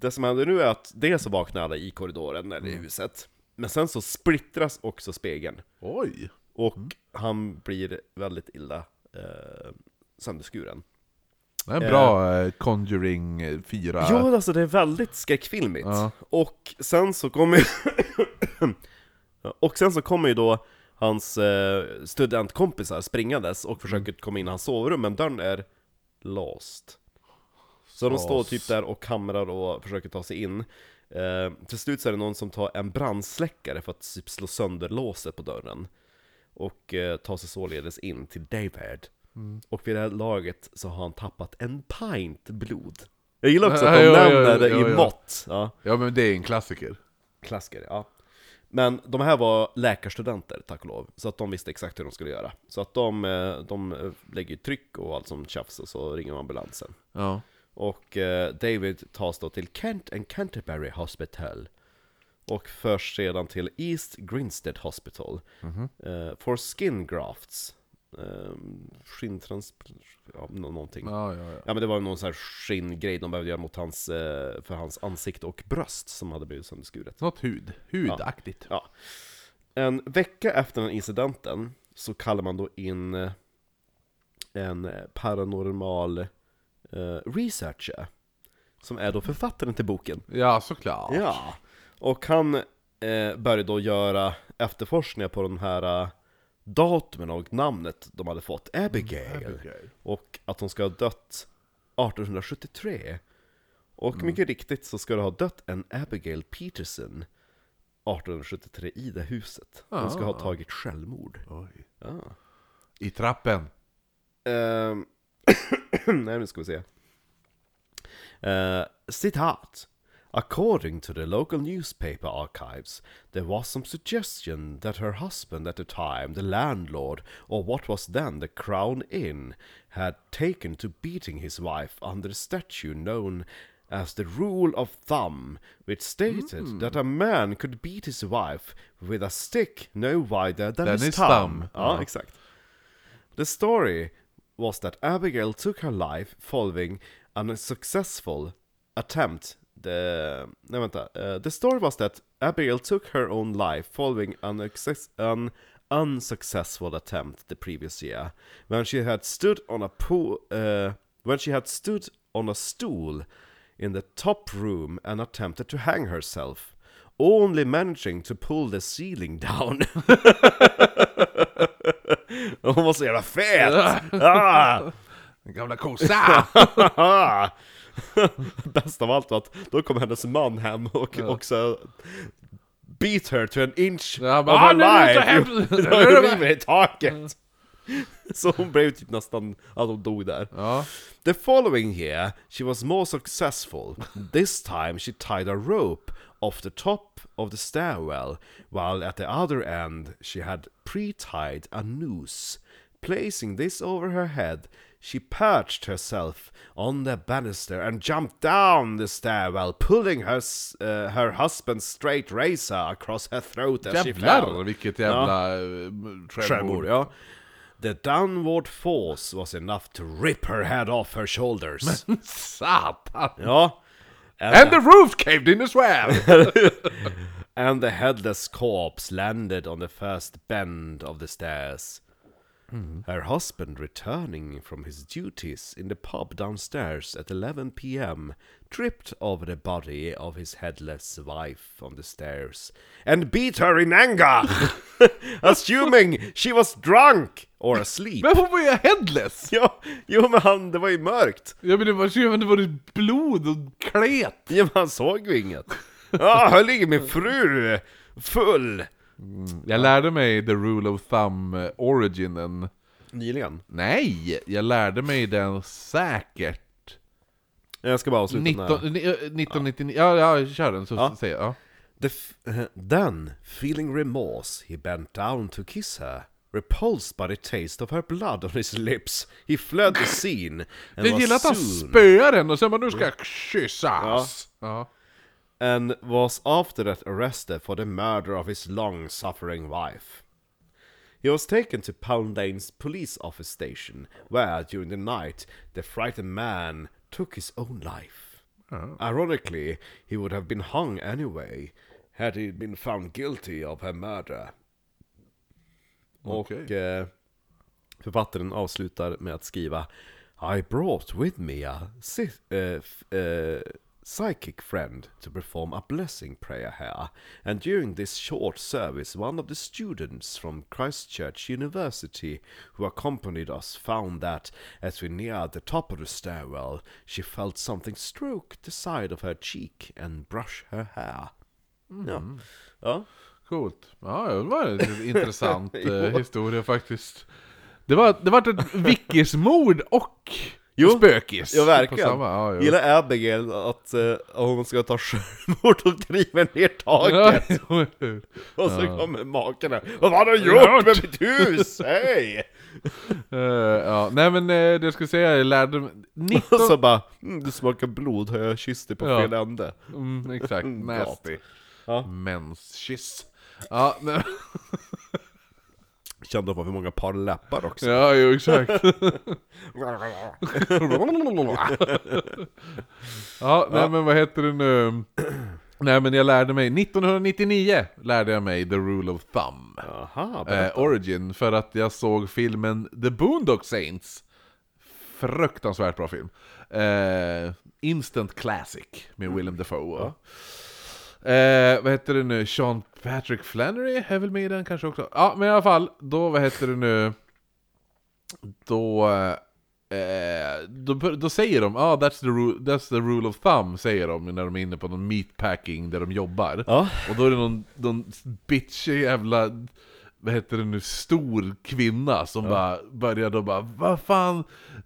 det som händer nu är att dels så vaknar alla i korridoren eller i huset. Men sen så splittras också spegeln. Oj! Och han blir väldigt illa eh, sönderskuren. Det är en bra eh, Conjuring 4. Ja, alltså det är väldigt skräckfilmigt. Ja. Och sen så kommer Och sen så kommer ju då hans eh, studentkompisar springandes och försöker komma in i hans sovrum, men dörren är låst. Så de står typ där och kamrar och försöker ta sig in. Eh, till slut så är det någon som tar en brandsläckare för att typ slå sönder låset på dörren. Och eh, tar sig således in till David. Och vid det här laget så har han tappat en pint blod. Jag gillar också att de Ja, nämner det ja, i ja. mått. Ja, Ja men det är en klassiker. klassiker, ja. Men de här var läkarstudenter, tack och lov, så att de visste exakt hur de skulle göra. Så att de, eh, de eh, lägger tryck och allt som tjafs och så ringer ambulansen. Ja. Och eh, David tas då till Kent and Canterbury Hospital. Och förs sedan till East Grinstead Hospital. eh, for skin grafts. Um, skinntrans... Ja, nå- någonting. Ja, ja, ja. Ja men det var någon sån här skinngrej de behövde göra mot hans, eh, för hans ansikte och bröst som hade blivit sönderskuret. Något hud. Hudaktigt. Ja. En vecka efter den incidenten så kallar man då in eh, en eh, paranormal eh, researcher. Som är då författaren till boken. Ja, såklart. Ja. Och han eh, började då göra efterforskningar på den här eh, datumen och namnet de hade fått, Abigail. Abigail. Och att hon ska ha dött 1873. Och mycket riktigt så ska det ha dött en Abigail Peterson 1873 i det huset. Hon ska ha Ah. tagit självmord. Ja. I trappen. Ehm, nej, nu ska vi se. Uh, citat. According to the local newspaper archives, there was some suggestion that her husband at the time, the landlord, or what was then the Crown Inn, had taken to beating his wife under the statute known as the rule of thumb, which stated that a man could beat his wife with a stick no wider than, Than his, his thumb. thumb. Ja, Ja. exakt. The story was that Abigail took her life following an unsuccessful attempt. The, nej, vänta. Uh, the story was that Abigail took her own life following an, an unsuccessful attempt the previous year when she had stood on a pool. Uh, when she had stood on a stool in the top room and attempted to hang herself, only managing to pull the ceiling down. Hon var så jävla fet! Ah! Den gamla kossa! Bäst av allt var att då kom hennes man hem och också beat her to an inch Ja, of bara, her "Ah, nu är det så life! hemskt." Jag river i taket! Så hon blev typ nästan, att hon dog där. ja. The following year, she was more successful. This time, she tied a rope off the top of the stairwell, while at the other end, she had pre-tied a noose. Placing this over her head, she perched herself on the banister and jumped down the stairwell, pulling her uh, her husband's straight razor across her throat as she Jävlar fell. vilket jävla ja. Självmord, självmord. ja. The downward force was enough to rip her head off her shoulders. Satan! ja. And the roof caved in as well! And the headless corpse landed on the first bend of the stairs. Her husband, returning from his duties in the pub downstairs at 11 p.m., tripped over the body of his headless wife on the stairs and beat her in anger, assuming she was drunk or asleep. Men hon var ju headless! Ja, jo men han, det var ju mörkt. Ja men det var ju det var ju blod och klet! Ja, men han såg ju inget. Ja, här ligger min fru full. Jag lärde mig the rule of thumb eh, Nyligen. Nej! Jag lärde mig den säkert Jag ska bara avsluta 19, den här. ni- eh, 1999, ja, ja kör den så Ja. säger jag. Ja. The f- then, feeling remorse, he bent down to kiss her. Repulsed by the taste of her blood on his lips, he fled the scene and Jag gillar att han soon spöar den och sen bara nu ska jag kyssas! Ja. And was after that arrested for the murder of his long-suffering wife. He was taken to Pound Lane's police office station, where during the night the frightened man took his own life. Ironically, he would have been hung anyway had he been found guilty of her murder. Och Okej. eh, författaren avslutar med att skriva I brought with me a f- eh, psychic friend to perform a blessing prayer here, and during this short service, one of the students from Christchurch University who accompanied us found that, as we neared the top of the stairwell, she felt something stroke the side of her cheek and brush her hair. Ja. ja. Coolt. Ja, det var en intressant eh, historia faktiskt. Det var, det var ett vickismord och Jo, spökis. Ja verkligen. samma, ja, jo. Gillar Abigail att eh, hon ska ta självmord och driva ner Ja, taket. jo. Och så kommer maken där. Vad har du gjort med mitt hus? Hej! Eh, ja, nej men eh, det jag skulle säga, jag lärde mig... 19... Och så bara, mm, du smakar blod, har jag kysst dig på Ja. fel ände? Mm, exakt, nasty. Ja. Menskyss. Ja. Kände på för många par läppar också. ja, jo exakt. Ja, nej men vad heter det nu? Nej men jag lärde mig, 1999 lärde jag mig the rule of thumb. Jaha, Eh, origin, för att jag såg filmen The Boondock Saints. Fruktansvärt bra film. Eh, instant classic med Willem Dafoe. Eh, vad heter det nu? Sean Patrick Flannery är väl med i den kanske också? Ja, men i alla fall, då vad heter det nu? Då... Eh, då, då säger de ah, that's, the rule, that's the rule of thumb, säger de när de är inne på någon meatpacking där de jobbar. Ja. Och då är det någon, någon bitchig jävla, vad heter det nu, stor kvinna som bara börjar då bara Vad fan,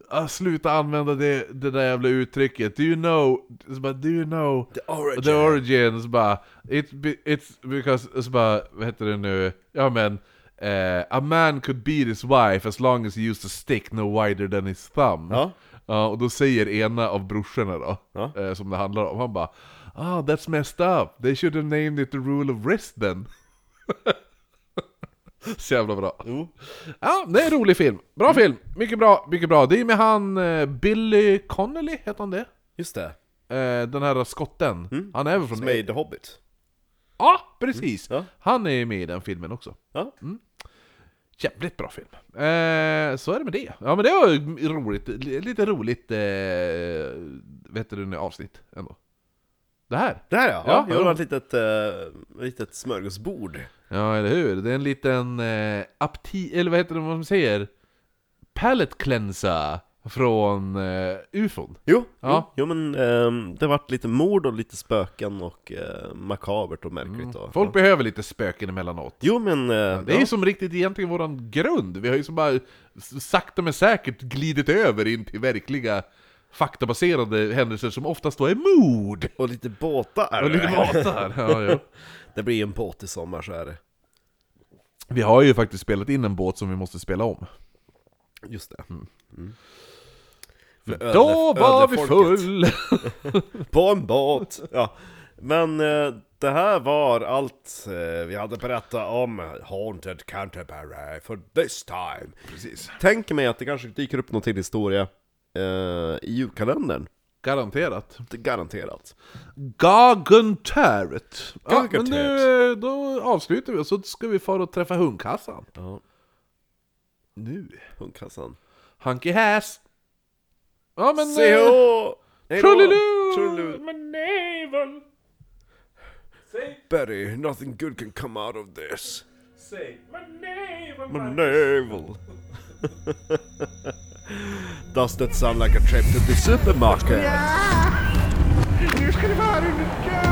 ah, sluta använda det, det där jävla uttrycket, do you know, så bara, do you know The origin. The origin, så bara, it, be- it's because, så bara, vad heter det nu, ja men eh, A man could beat his wife as long as he used a stick no wider than his thumb. Ja. Ja, och då säger ena av brorsorna då, Ja. eh, som det handlar om, han bara Ah, that's messed up. They should have named it the rule of wrist then. Så jävla bra. Ja, det är en rolig film. Bra film. Mycket bra, mycket bra. Det är med han eh, Billy Connolly, heter han det? Just det. Eh, den här skotten. Han är väl från... Som är i The Hobbit. Ja, precis! Ja. Han är med i den filmen också. Ja. Jävligt bra film. Eh, så är det med det. Ja men det var roligt, lite roligt, eh, vet du nu, avsnitt ändå. Det här. Där ja! Ja, ja, det var ja. ett litet, uh, litet smörgåsbord. Ja, eller hur? Det är en liten eh, apti... Eller vad heter det man säger? Palette cleanser från eh, ufon. Jo, Ja. jo, jo men ehm, det vart lite mord och lite spöken och uh, makabert och märkligt. Och, Folk ja. behöver lite spöken emellanåt. Jo men... eh, Det är ju som riktigt egentligen våran grund. Vi har ju som bara sakta men säkert glidit över in till verkliga faktabaserade händelser som oftast då är mord. Och lite båtar. Och lite båtar. Ja, jo. Det blir en båt i sommar så är det. Vi har ju faktiskt spelat in en båt som vi måste spela om. Just det. Mm. Då Ödle- var vi full! På en båt! Ja. Men eh, det här var allt eh, vi hade berättat om Haunted Canterbury for this time. Precis. Tänker mig att det kanske dyker upp någon till historia eh, i julkalendern. Garanterat. Garanterat. Gargantäret. Ja, men eh, då avslutar vi och så ska vi fara och träffa hundkassan. Ja, Nu. hundkassan. Hunky Hass. Ja men... Se eh! Trulliloo! Med navel! Säg, Betty, nothing good can come out of this. säg, med navel! My navel. Does that sound like a trip to the supermarket? Nu ska det vara under kör!